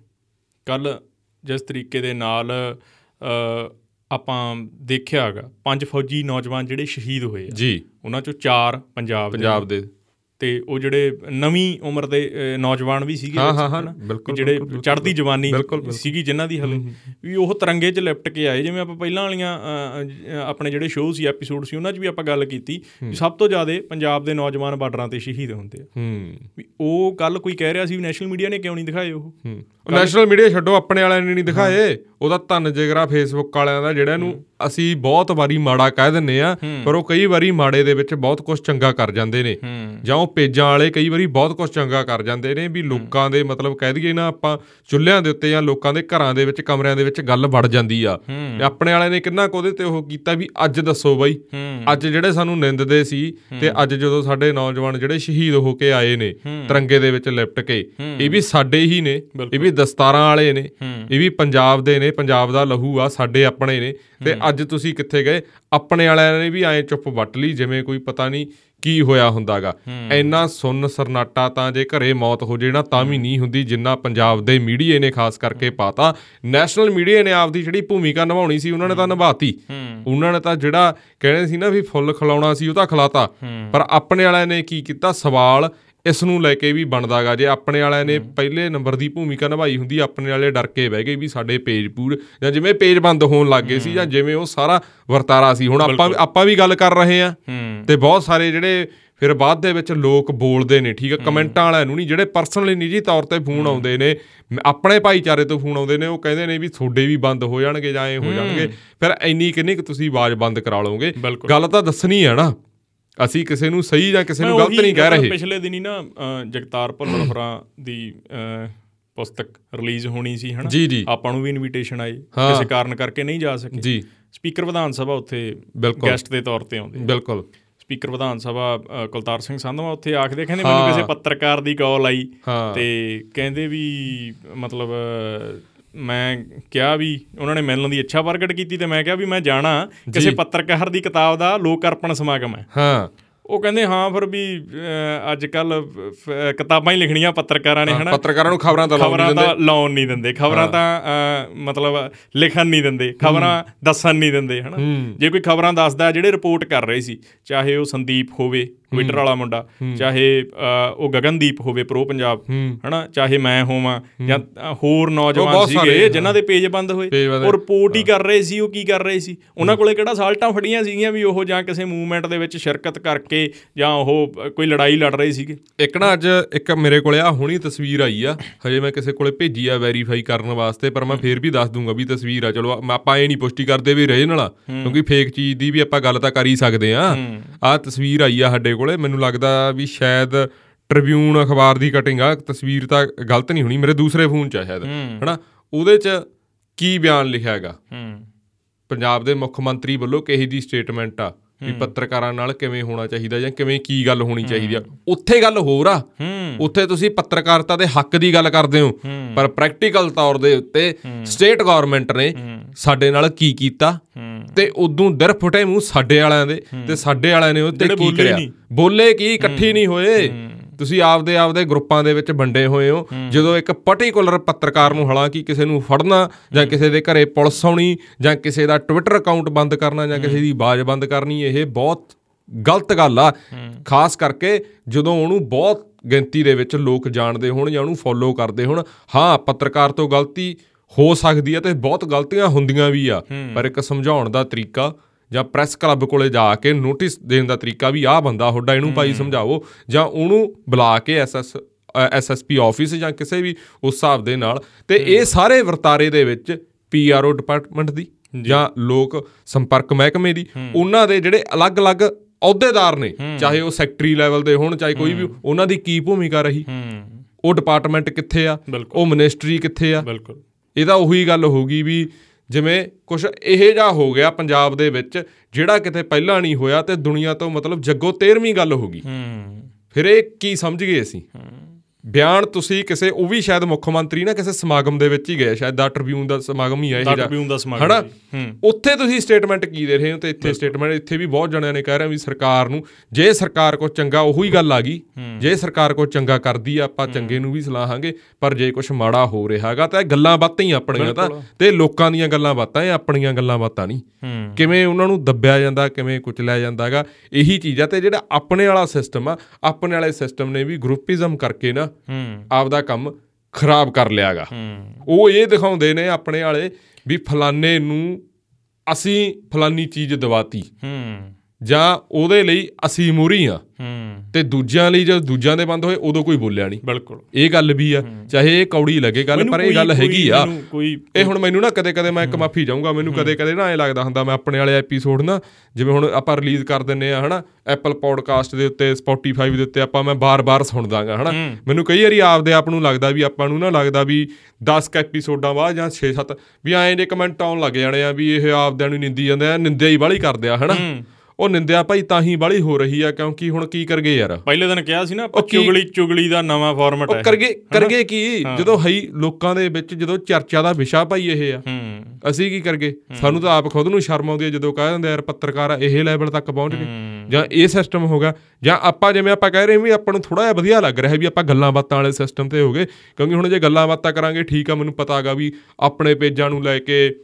ਕੱਲ ਜਿਸ ਤਰੀਕੇ ਦੇ ਨਾਲ ਆਪਾਂ ਦੇਖਿਆ ਹੈਗਾ ਪੰਜ ਫੌਜੀ ਨੌਜਵਾਨ ਜਿਹੜੇ ਸ਼ਹੀਦ ਹੋਏ ਆ। ਜੀ। ਉਹਨਾਂ ਚੋਂ ਚਾਰ ਪੰਜਾਬ ਦੇ ਪੰਜਾਬ ਦੇ। ਤੇ ਉਹ ਜਿਹੜੇ ਨਵੀਂ ਉਮਰ ਦੇ ਨੌਜਵਾਨ ਵੀ ਸੀਗੇ ਕਿ ਜਿਹੜੇ ਚੜ੍ਹਦੀ ਜਵਾਨੀ। ਸੀਗੀ ਜਿਨ੍ਹਾਂ ਦੀ ਹਲੇ ਵੀ ਉਹ ਤਰੰਗੇ 'ਚ ਲਿਪਟ ਕੇ ਆਏ। ਜਿਵੇਂ ਆਪਾਂ ਪਹਿਲਾਂ ਵਾਲੀਆਂ ਆਪਣੇ ਜਿਹੜੇ ਸ਼ੋਅ ਸੀ ਐਪੀਸੋਡ ਸੀ ਉਹਨਾਂ 'ਚ ਵੀ ਆਪਾਂ ਗੱਲ ਕੀਤੀ ਵੀ ਸਭ ਤੋਂ ਜ਼ਿਆਦਾ ਪੰਜਾਬ ਦੇ ਨੌਜਵਾਨ ਬਾਰਡਰਾਂ ਤੇ ਸ਼ਹੀਦ ਹੁੰਦੇ ਆ। ਹੂੰ। ਵੀ ਉਹ ਕੱਲ ਕੋਈ ਕਹਿ ਰਿਹਾ ਸੀ ਵੀ ਨੈਸ਼ਨਲ ਮੀਡੀਆ ਨੇ ਕਿਉਂ ਨਹੀਂ ਦਿਖਾਏ ਉਹ? ਨੈਸ਼ਨਲ ਮੀਡੀਆ ਛੱਡੋ ਆਪਣੇ ਵਾਲਿਆਂ ਨੇ ਨਹੀਂ ਦਿਖਾਏ। ਉਹਦਾ ਧੰਨ ਜਿਗਰਾ ਫੇਸਬੁੱਕ ਵਾਲਿਆਂ ਦਾ ਜਿਹੜਾ ਨੂੰ ਅਸੀਂ ਬਹੁਤ ਵਾਰੀ ਮਾੜਾ ਕਹਿ ਦਿੰਨੇ ਆ ਪਰ ਉਹ ਕਈ ਵਾਰੀ ਮਾੜੇ ਦੇ ਵਿੱਚ ਬਹੁਤ ਕੁਝ ਚੰਗਾ ਕਰ ਜਾਂਦੇ ਨੇ। ਜਾਂ ਉਹ ਪੇਜਾਂ ਵਾਲੇ ਕਈ ਵਾਰੀ ਬਹੁਤ ਕੁਝ ਚੰਗਾ ਕਰ ਜਾਂਦੇ ਨੇ ਵੀ ਲੋਕਾਂ ਦੇ ਮਤਲਬ ਕਹਿ ਦਈਏ ਨਾ ਆਪਾਂ ਚੁੱਲ੍ਹਿਆਂ ਦੇ ਉੱਤੇ ਜਾਂ ਲੋਕਾਂ ਦੇ ਘਰਾਂ ਦੇ ਵਿੱਚ ਕਮਰਿਆਂ ਦੇ ਵਿੱਚ ਗੱਲ ਵੜ ਜਾਂਦੀ ਆ। ਤੇ ਆਪਣੇ ਵਾਲੇ ਨੇ ਕਿੰਨਾ ਕੁ ਉਹਦੇ ਤੇ ਉਹ ਕੀਤਾ ਵੀ ਅੱਜ ਦੱਸੋ ਬਾਈ। ਅੱਜ ਜਿਹੜੇ ਸਾਨੂੰ ਨਿੰਦਦੇ ਸੀ ਤੇ ਅੱਜ ਜਦੋਂ ਸਾਡੇ ਨੌਜਵਾਨ ਜਿਹੜੇ ਸ਼ਹੀਦ ਹੋ ਕੇ ਆਏ ਨੇ ਤਿਰੰਗੇ ਦੇ ਵਿੱਚ ਲਿਪਟ ਕੇ ਇਹ ਵੀ ਸਾਡੇ ਹੀ ਨੇ ਇਹ ਵੀ ਦਸਤਾਰਾਂ ਵਾਲੇ ਨੇ ਇਹ ਵੀ ਪੰਜਾਬ ਦੇ ਨੇ ਪੰਜਾਬ ਦਾ ਲਹੂ ਆ ਸਾਡੇ ਆਪਣੇ ਨੇ। ਤੇ ਅੱਜ ਤੁਸੀਂ ਕਿੱਥੇ ਗਏ? ਆਪਣੇ ਵਾਲਿਆਂ ਨੇ ਵੀ ਐਂ ਚੁੱਪ ਵੱਟ ਲਈ ਜਿਵੇਂ ਕੋਈ ਪਤਾ ਨਹੀਂ ਕੀ ਹੋਇਆ ਹੁੰਦਾਗਾ। ਇੰਨਾ ਸੁੰਨ ਸਰਨਾਟਾ ਤਾਂ ਜੇ ਘਰੇ ਮੌਤ ਹੋ ਜੇ ਨਾ ਤਾਂ ਵੀ ਨਹੀਂ ਹੁੰਦੀ ਜਿੰਨਾ ਪੰਜਾਬ ਦੇ ਮੀਡੀਆ ਨੇ ਖਾਸ ਕਰਕੇ ਪਾਤਾ। ਨੈਸ਼ਨਲ ਮੀਡੀਆ ਨੇ ਆਪਦੀ ਜਿਹੜੀ ਭੂਮਿਕਾ ਨਿਭਾਉਣੀ ਸੀ ਉਹਨਾਂ ਨੇ ਤਾਂ ਨਿਭਾਤੀ। ਉਹਨਾਂ ਨੇ ਤਾਂ ਜਿਹੜਾ ਕਹਿੰਦੇ ਸੀ ਨਾ ਵੀ ਫੁੱਲ ਖਿਲਾਉਣਾ ਸੀ ਉਹ ਤਾਂ ਖਿਲਾਤਾ। ਪਰ ਆਪਣੇ ਵਾਲਿਆਂ ਨੇ ਕੀ ਕੀਤਾ? ਸਵਾਲ ਇਸ ਨੂੰ ਲੈ ਕੇ ਵੀ ਬਣਦਾਗਾ। ਜੇ ਆਪਣੇ ਵਾਲਿਆਂ ਨੇ ਪਹਿਲੇ ਨੰਬਰ ਦੀ ਭੂਮਿਕਾ ਨਿਭਾਈ ਹੁੰਦੀ ਆਪਣੇ ਵਾਲੇ ਡਰ ਕੇ ਬਹਿ ਗਏ ਵੀ ਸਾਡੇ ਪੇਜ ਪੂਰ ਜਾਂ ਜਿਵੇਂ ਪੇਜ ਬੰਦ ਹੋਣ ਲੱਗ ਗਏ ਸੀ ਜਾਂ ਜਿਵੇਂ ਉਹ ਸਾਰਾ ਵਰਤਾਰਾ ਸੀ। ਹੁਣ ਆਪਾਂ ਆਪਾਂ ਵੀ ਗੱਲ ਕਰ ਰਹੇ ਆ ਤੇ ਬਹੁਤ ਸਾਰੇ ਜਿਹੜੇ ਫਿਰ ਬਾਅਦ ਦੇ ਵਿੱਚ ਲੋਕ ਬੋਲਦੇ ਨੇ ਠੀਕ ਹੈ। ਕਮੈਂਟਾਂ ਵਾਲਿਆਂ ਨੂੰ ਨਹੀਂ ਜਿਹੜੇ ਪਰਸਨਲੀ ਨਿੱਜੀ ਤੌਰ ਤੇ ਫੋਨ ਆਉਂਦੇ ਨੇ ਆਪਣੇ ਭਾਈਚਾਰੇ ਤੋਂ ਫੋਨ ਆਉਂਦੇ ਨੇ ਉਹ ਕਹਿੰਦੇ ਨੇ ਵੀ ਤੁਹਾਡੇ ਵੀ ਬੰਦ ਹੋ ਜਾਣਗੇ ਜਾਂ ਇਹ ਹੋ ਜਾਣਗੇ। ਫਿਰ ਇੰਨੀ ਕਿੰਨੀ ਕੁ ਤੁਸੀਂ ਆਵਾਜ਼ ਬੰਦ ਕਰਾ ਲਓਗੇ। ਗੱਲ ਤਾਂ ਦੱਸਣੀ ਹੈ ਨਾ। ਅਸੀਂ ਕਿਸੇ ਨੂੰ ਸਹੀ ਜਾਂ ਕਿਸੇ ਨੂੰ ਗਲਤ ਨਹੀਂ ਕਹਿ ਰਹੇ। ਪਿਛਲੇ ਦਿਨੀ ਨਾ ਜਗਤਾਰ ਭੁੱਲਰ ਹੋਰਾਂ ਦੀ ਪੁਸਤਕ ਰਿਲੀਜ਼ ਹੋਣੀ ਸੀ ਹਨਾ। ਆਪਾਂ ਨੂੰ ਵੀ ਇਨਵੀਟੇਸ਼ਨ ਆਈ। ਕਿਸੇ ਕਾਰਨ ਕਰਕੇ ਨਹੀਂ ਜਾ ਸਕੇ। ਜੀ। ਸਪੀਕਰ ਵਿਧਾਨ ਸਭਾ ਉੱਥੇ। ਗੈਸਟ ਦੇ ਤੌਰ ਤੇ ਆਉਂਦੇ ਬਿਲਕੁਲ। ਸਪੀਕਰ ਵਿਧਾਨ ਸਭਾ ਕੁਲਤਾਰ ਸਿੰਘ ਸੰਧਵਾ ਉੱਥੇ ਆਖਦੇ ਕਹਿੰਦੇ ਮੈਨੂੰ ਕਿਸੇ ਪੱਤਰਕਾਰ ਦੀ ਕਾਲ ਆਈ। ਤੇ ਕਹਿੰਦੇ ਵੀ ਮਤਲਬ ਮੈਂ ਕਿਹਾ ਵੀ ਉਹਨਾਂ ਨੇ ਮਿਲਣ ਦੀ ਇੱਛਾ ਪ੍ਰਗਟ ਕੀਤੀ ਤੇ ਮੈਂ ਕਿਹਾ ਵੀ ਮੈਂ ਜਾਣਾ ਕਿਸੇ ਪੱਤਰਕਾਰ ਦੀ ਕਿਤਾਬ ਦਾ ਲੋਕ ਅਰਪਣ ਸਮਾਗਮ ਹੈ। ਹਾਂ। ਉਹ ਕਹਿੰਦੇ ਹਾਂ ਫਿਰ ਵੀ ਅੱਜ ਕੱਲ ਕਿਤਾਬਾਂ ਹੀ ਲਿਖਣੀਆਂ ਪੱਤਰਕਾਰਾਂ ਨੇ ਹਨਾ? ਪੱਤਰਕਾਰਾਂ ਨੂੰ ਖਬਰਾਂ ਤਾਂ ਲਾਉਣ ਖਬਰਾਂ ਨਹੀਂ ਤਾਂ ਲਾਉਣ ਨਹੀਂ ਦਿੰਦੇ। ਖਬਰਾਂ ਤਾਂ ਮਤਲਬ ਲਿਖਣ ਨਹੀਂ ਦਿੰਦੇ। ਖਬਰਾਂ ਦੱਸਣ ਨਹੀਂ ਦਿੰਦੇ ਹਨਾ? ਜੇ ਕੋਈ ਖਬਰਾਂ ਦੱਸਦਾ ਜਿਹੜੇ ਰਿਪੋਰਟ ਕਰ ਰਹੇ ਸੀ ਚਾਹੇ ਉਹ ਸੰਦੀਪ ਹੋਵੇ ਟਵਿੱਟਰ ਵਾਲਾ ਮੁੰਡਾ ਚਾਹੇ ਉਹ ਗਗਨਦੀਪ ਹੋਵੇ ਪ੍ਰੋ ਪੰਜਾਬ ਹਨਾ? ਚਾਹੇ ਮੈਂ ਹੋਵਾਂ ਜਾਂ ਹੋਰ ਨੌਜਵਾਨ ਸੀਗੇ। ਜਿਨ੍ਹਾਂ ਦੇ ਪੇਜ ਬੰਦ ਹੋਏ ਉਹ ਰਿਪੋਰਟ ਹੀ ਕਰ ਰਹੇ ਸੀ ਉਹ ਕੀ ਕਰ ਰਹੇ ਸੀ? ਉਹਨਾਂ ਕੋਲੇ ਕਿਹੜਾ ਸਾਲਟਾਂ ਫੜੀਆਂ ਸੀਗੀਆਂ ਵੀ ਉਹ ਜਾਂ ਕਿਸੇ ਮੂਵਮੈਂਟ ਦੇ ਵਿੱਚ ਸ਼ਿਰਕਤ ਕਰਕੇ ਜਾਂ ਉਹ ਕੋਈ ਲੜਾਈ ਲੜ ਰਹੇ ਸੀਗੇ? ਇੱਕ ਨਾ ਅੱਜ ਇੱਕ ਮੇਰੇ ਕੋਲੇ ਆ ਹੁਣੀ ਤਸਵੀਰ ਆਈ ਆ। ਹਜੇ ਮੈਂ ਕਿਸੇ ਕੋਲੇ ਭੇਜੀ ਆ ਵੈਰੀਫਾਈ ਕਰਨ ਵਾਸਤੇ ਪਰ ਮੈਂ ਫੇਰ ਵੀ ਦੱਸ ਦੂੰਗਾ ਵੀ ਤਸਵੀਰ ਆ। ਚਲੋ ਆਪਾਂ ਇਹ ਨਹੀਂ ਪੁਸ਼ਟੀ ਕਰਦੇ ਵੀ ਰਹੇ ਨਾਲ ਕਿਉਂਕਿ ਫੇਕ ਚੀਜ਼ ਦੀ ਵੀ ਆਪਾਂ ਗੱਲ ਤਾਂ ਕਰ ਹੀ ਸਕਦੇ ਆ। ਆ ਤਸਵੀਰ ਆਈ ਆ ਸਾਡੇ ਕੋਲੇ। ਮੈਨੂੰ ਲੱਗਦਾ ਵੀ ਸ਼ਾਇਦ ਟ੍ਰਿਬਿਊਨ ਅਖਬਾਰ ਦੀ ਕਟਿੰਗ ਆ ਤਸਵੀਰ ਤਾਂ ਗਲਤ ਨਹੀਂ ਹੋਣੀ ਮੇਰੇ ਦੂਸਰੇ ਫੋਨ 'ਚ ਆ ਸ਼ਾਇਦ ਹਨਾ? ਉਹਦੇ 'ਚ ਕੀ ਬਿਆਨ ਲਿਖਿਆ ਹੈਗਾ? ਹੂੰ। ਪੰਜਾਬ ਦੇ ਮੁੱਖ ਮੰਤਰੀ ਵੱਲੋਂ ਕਿਹੀ ਦੀ ਸਟੇਟਮੈਂਟ ਆ? ਵੀ ਪੱਤਰਕਾਰਾਂ ਨਾਲ ਕਿਵੇਂ ਹੋਣਾ ਚਾਹੀਦਾ ਜਾਂ ਕਿਵੇਂ ਕੀ ਗੱਲ ਹੋਣੀ ਚਾਹੀਦੀ ਆ। ਉੱਥੇ ਗੱਲ ਹੋਰ ਆ। ਉੱਥੇ ਤੁਸੀਂ ਪੱਤਰਕਾਰਤਾ ਦੇ ਹੱਕ ਦੀ ਗੱਲ ਕਰਦੇ ਹੋ। ਪਰ ਪ੍ਰੈਕਟੀਕਲ ਤੌਰ ਦੇ ਉੱਤੇ ਸਟੇਟ ਗਵਰਨਮੈਂਟ ਨੇ ਸਾਡੇ ਨਾਲ ਕੀ ਕੀਤਾ ਤੇ ਉਦੋਂ ਦਰ ਫੁੱਟੇ ਮੂੰਹ ਸਾਡੇ ਵਾਲਿਆਂ ਦੇ ਤੇ ਸਾਡੇ ਵਾਲਿਆਂ ਨੇ ਉਹ ਤੇ ਜਿਹੜੇ ਕੀ ਕਰਿਆ। ਬੋਲੇ ਕੀ? ਇਕੱਠੇ ਨਹੀਂ ਹੋਏ। ਤੁਸੀਂ ਆਪਦੇ ਆਪਦੇ ਗਰੁੱਪਾਂ ਦੇ ਵਿੱਚ ਵੰਡੇ ਹੋਏ ਹੋ। ਜਦੋਂ ਇੱਕ ਪਾਰਟਿਕੂਲਰ ਪੱਤਰਕਾਰ ਨੂੰ ਹਾਲਾਂਕਿ ਕਿਸੇ ਨੂੰ ਫੜਨਾ ਜਾਂ ਕਿਸੇ ਦੇ ਘਰੇ ਪੁਲਿਸ ਆਉਣੀ ਜਾਂ ਕਿਸੇ ਦਾ ਟਵਿੱਟਰ ਅਕਾਊਂਟ ਬੰਦ ਕਰਨਾ ਜਾਂ ਕਿਸੇ ਦੀ ਬਾਜ਼ ਬੰਦ ਕਰਨੀ ਇਹ ਬਹੁਤ ਗਲਤ ਗੱਲ ਆ। ਖਾਸ ਕਰਕੇ ਜਦੋਂ ਉਹਨੂੰ ਬਹੁਤ ਗਿਣਤੀ ਦੇ ਵਿੱਚ ਲੋਕ ਜਾਣਦੇ ਹੋਣ ਜਾਂ ਉਹਨੂੰ ਫੋਲੋ ਕਰਦੇ ਹੋਣ ਹਾਂ ਪੱਤਰਕਾਰ ਤੋਂ ਗਲਤੀ ਹੋ ਸਕਦੀ ਹੈ ਤੇ ਬਹੁਤ ਗਲਤੀਆਂ ਹੁੰਦੀਆਂ ਵੀ ਆ। ਪਰ ਇੱਕ ਸਮਝਾਉਣ ਦਾ ਤਰੀਕਾ ਜਾਂ ਪ੍ਰੈਸ ਕਲੱਬ ਕੋਲੇ ਜਾ ਕੇ ਨੋਟਿਸ ਦੇਣ ਦਾ ਤਰੀਕਾ ਵੀ ਆਹ ਬੰਦਾ ਤੁਹਾਡਾ ਇਹਨੂੰ ਭਾਈ ਸਮਝਾਓ ਜਾਂ ਉਹਨੂੰ ਬੁਲਾ ਕੇ ਐਸਐਸ ਐਸਐਸਪੀ ਆਫਿਸ ਜਾਂ ਕਿਸੇ ਵੀ ਉਸ ਹਿਸਾਬ ਦੇ ਨਾਲ ਤੇ ਇਹ ਸਾਰੇ ਵਰਤਾਰੇ ਦੇ ਵਿੱਚ ਪੀਆਰਓ ਡਿਪਾਰਟਮੈਂਟ ਦੀ ਜਾਂ। ਲੋਕ ਸੰਪਰਕ ਮਹਿਕਮੇ ਦੀ ਉਹਨਾਂ ਦੇ ਜਿਹੜੇ ਅਲੱਗ-ਅਲੱਗ ਅਹੁਦੇਦਾਰ ਨੇ ਚਾਹੇ ਉਹ ਸੈਕਟਰੀ ਲੈਵਲ ਦੇ ਹੋਣ ਚਾਹੇ ਕੋਈ ਵੀ ਉਹਨਾਂ ਦੀ ਕੀ ਭੂਮਿਕਾ ਰਹੀ? ਉਹ ਡਿਪਾਰਟਮੈਂਟ ਕਿੱਥੇ ਆ। ਉਹ ਮਿਨਿਸਟਰੀ ਕਿੱਥੇ ਆ? ਬਿਲਕੁਲ। ਇਹ ਤਾਂ ਉਹੀ ਗੱਲ ਹੋਗੀ ਵੀ ਜਿਵੇਂ ਕੁਝ ਇਹ ਜਾ ਹੋ ਗਿਆ ਪੰਜਾਬ ਦੇ ਵਿੱਚ ਜਿਹੜਾ ਕਿਤੇ ਪਹਿਲਾਂ ਨਹੀਂ ਹੋਇਆ ਤੇ ਦੁਨੀਆ ਤੋਂ ਮਤਲਬ ਜੱਗੋ 13ਵੀਂ ਗੱਲ ਹੂੰ ਫਿਰ ਇਹ ਕੀ ਸਮਝ ਗਏ ਅਸੀਂ? ਬਿਆਨ ਤੁਸੀਂ ਕਿਸੇ ਉਹ ਵੀ ਸ਼ਾਇਦ ਮੁੱਖ ਮੰਤਰੀ ਨਾ ਕਿਸੇ ਸਮਾਗਮ ਦੇ ਵਿੱਚ ਹੀ ਗਏ ਸ਼ਾਇਦ ਦਾ ਟ੍ਰਿਬਿਊਨ ਦਾ ਸਮਾਗਮ ਹੀ ਆ ਇਹ ਦਾ। ਟ੍ਰਿਬਿਊਨ ਦਾ ਸਮਾਗਮ ਹਨਾ। ਉੱਥੇ ਤੁਸੀਂ ਸਟੇਟਮੈਂਟ ਕੀ ਦੇ ਰਹੇ ਹੋ ਤੇ ਇੱਥੇ ਸਟੇਟਮੈਂਟ ਇੱਥੇ ਵੀ ਬਹੁਤ ਜਣਿਆਂ ਨੇ ਕਹਿ ਰਹੇ ਵੀ ਸਰਕਾਰ ਨੂੰ ਜੇ ਸਰਕਾਰ ਕੋ ਚੰਗਾ ਉਹੀ ਗੱਲ ਆ ਗਈ ਜੇ ਸਰਕਾਰ ਕੋ ਚੰਗਾ ਕਰਦੀ ਆ ਆਪਾਂ ਚੰਗੇ ਨੂੰ ਵੀ ਸਲਾਹਾਂਗੇ ਪਰ ਜੇ ਕੁਝ ਮਾੜਾ ਹੋ ਰਿਹਾ ਹੈਗਾ ਤਾਂ ਇਹ ਗੱਲਾਂ ਬਾਤਾਂ ਹੀ ਆਪਣੀਆਂ ਤਾਂ ਤੇ ਲੋਕਾਂ ਦੀਆਂ ਗੱਲਾਂ ਬਾਤਾਂ ਇਹ ਆਪਣੀਆਂ ਗੱਲਾਂ ਬਾਤਾਂ ਨਹੀਂ। ਕਿਵੇਂ ਉਹਨਾਂ ਨੂੰ ਦੱਬਿਆ ਜਾਂਦਾ ਕਿਵੇਂ ਕੁਚਲਿਆ ਜਾਂਦਾ ਹੈਗਾ ਇਹੀ ਚੀਜ਼ ਆ ਤੇ ਜਿਹੜਾ ਆਪਣੇ ਵਾਲਾ ਸਿਸਟਮ ਆ ਆਪਣੇ ਵਾਲੇ ਸਿਸਟਮ ਨੇ ਵੀ ਗਰੁੱਪਿਜ਼ਮ ਕਰਕੇ ਨਾ ਆਪਦਾ ਕੰਮ ਖਰਾਬ ਕਰ ਲਿਆਗਾ। ਉਹ ਇਹ ਦਿਖਾਉਂਦੇ ਨੇ ਆਪਣੇ ਵਾਲੇ ਵੀ ਫਲਾਣੇ ਨੂੰ ਅਸੀਂ ਫਲਾਨੀ ਚੀਜ਼ ਦਵਾਤੀ। ਹੂੰ। ਜਾਂ ਉਹਦੇ ਲਈ ਅਸੀਂ ਮੂਰੀ ਆ। ਤੇ ਦੂਜਿਆਂ ਲਈ ਜਦ ਦੂਜਿਆਂ ਦੇ ਬੰਦ ਹੋਏ ਉਦੋਂ ਕੋਈ ਬੋਲਿਆ ਨਹੀਂ। ਬਿਲਕੁਲ। ਇਹ ਗੱਲ ਵੀ ਆ ਚਾਹੇ ਇਹ ਕੌੜੀ ਲੱਗੇ ਗੱਲ ਪਰ ਇਹ ਗੱਲ ਹੈਗੀ ਆ। ਇਹ ਹੁਣ ਮੈਨੂੰ ਨਾ ਕਦੇ ਕਦੇ ਮੈਂ ਇੱਕ ਮਾਫੀ ਜਾਊਂਗਾ ਮੈਨੂੰ ਕਦੇ ਕਦੇ ਨਾ ਐ ਲੱਗਦਾ ਹੁੰਦਾ ਮੈਂ ਆਪਣੇ ਵਾਲੇ ਐਪੀਸੋਡ ਨਾ ਜਿਵੇਂ ਹੁਣ ਆਪਾਂ ਰਿਲੀਜ਼ ਕਰ ਦਿੰਨੇ ਆ ਹਨਾ ਐਪਲ ਪੋਡਕਾਸਟ ਦੇ ਉੱਤੇ ਸਪੋਟੀਫਾਈ ਦੇ ਉੱਤੇ ਆਪਾਂ ਮੈਂ ਬਾਰ-ਬਾਰ ਸੁਣਦਾਗਾ ਹਨਾ। ਮੈਨੂੰ ਕਈ ਵਾਰੀ ਆਪਦੇ ਆਪ ਨੂੰ ਲੱਗਦਾ ਵੀ ਆਪਾਂ ਨੂੰ ਨਾ ਲੱਗਦਾ ਵੀ 10 ਕ ਐਪੀਸੋਡਾਂ ਬਾਅਦ ਜਾਂ 6-7 ਵੀ ਐਂ ਦੇ ਕਮੈਂਟ ਆਉਣ ਲੱਗ ਜਾਣੇ ਆ ਵੀ ਇਹ ਆਪਦਿਆਂ ਨੂੰ ਨਿੰਦੀ ਜਾਂਦੇ ਆ ਨਿੰਦਿਆ ਹੀ ਬਾਲੀ ਕਰਦੇ ਆ ਹਨਾ। ਉਹ ਨਿੰਦਿਆ ਭਾਈ ਤਾਂ ਹੀ ਬਾਲੀ ਹੋ ਰਹੀ ਆ ਕਿਉਂਕਿ ਹੁਣ ਕੀ ਕਰਗੇ ਯਾਰ? ਪਹਿਲੇ ਦਿਨ ਕਿਹਾ ਸੀ ਨਾ ਚੁਗਲੀ ਚੁਗਲੀ ਦਾ ਨਵਾਂ ਫਾਰਮੈਟ ਹੈ। ਕਰਗੇ ਕਰਗੇ ਕੀ? ਜਦੋਂ ਹਈ ਲੋਕਾਂ ਦੇ ਵਿੱਚ ਜਦੋਂ ਚਰਚਾ ਦਾ ਵਿਸ਼ਾ ਭਾਈ ਇਹ ਆ। ਅਸੀਂ ਕੀ ਕਰਗੇ? ਸਾਨੂੰ ਤਾਂ ਆਪ ਖੁਦ ਨੂੰ ਸ਼ਰਮ ਆਉਂਦੀ ਹੈ ਜਦੋਂ ਕਹਿ ਦਿੰਦੇ ਯਾਰ ਪੱਤਰਕਾਰ ਆ, ਇਹ ਲੈਵਲ ਤੱਕ ਪਹੁੰਚ ਗਏ। ਜਾਂ ਇਹ ਸਿਸਟਮ ਹੋ ਗਿਆ। ਜਾਂ ਆਪਾਂ ਜਿਵੇਂ ਆਪਾਂ ਕਹਿ ਰਹੇ ਵੀ ਆਪਾਂ ਨੂੰ ਥੋੜਾ ਜਿਹਾ ਵਧੀਆ ਲੱਗ ਰਿਹਾ ਵੀ ਆਪਾਂ ਗੱਲਾਂ ਬਾਤਾਂ ਵਾਲੇ ਸਿਸਟਮ ਤੇ ਹੋ ਗਏ। ਕਿਉਂਕਿ ਹੁਣ ਜੇ ਗੱਲਾਂ ਬਾਤਾਂ ਕਰਾਂਗੇ ਠੀਕ ਆ ਮੈਨੂੰ ਪਤਾ ਹੈਗਾ ਵੀ ਆਪਣੇ ਪੇਜਾਂ ਨੂੰ ਲੈ ਕੇ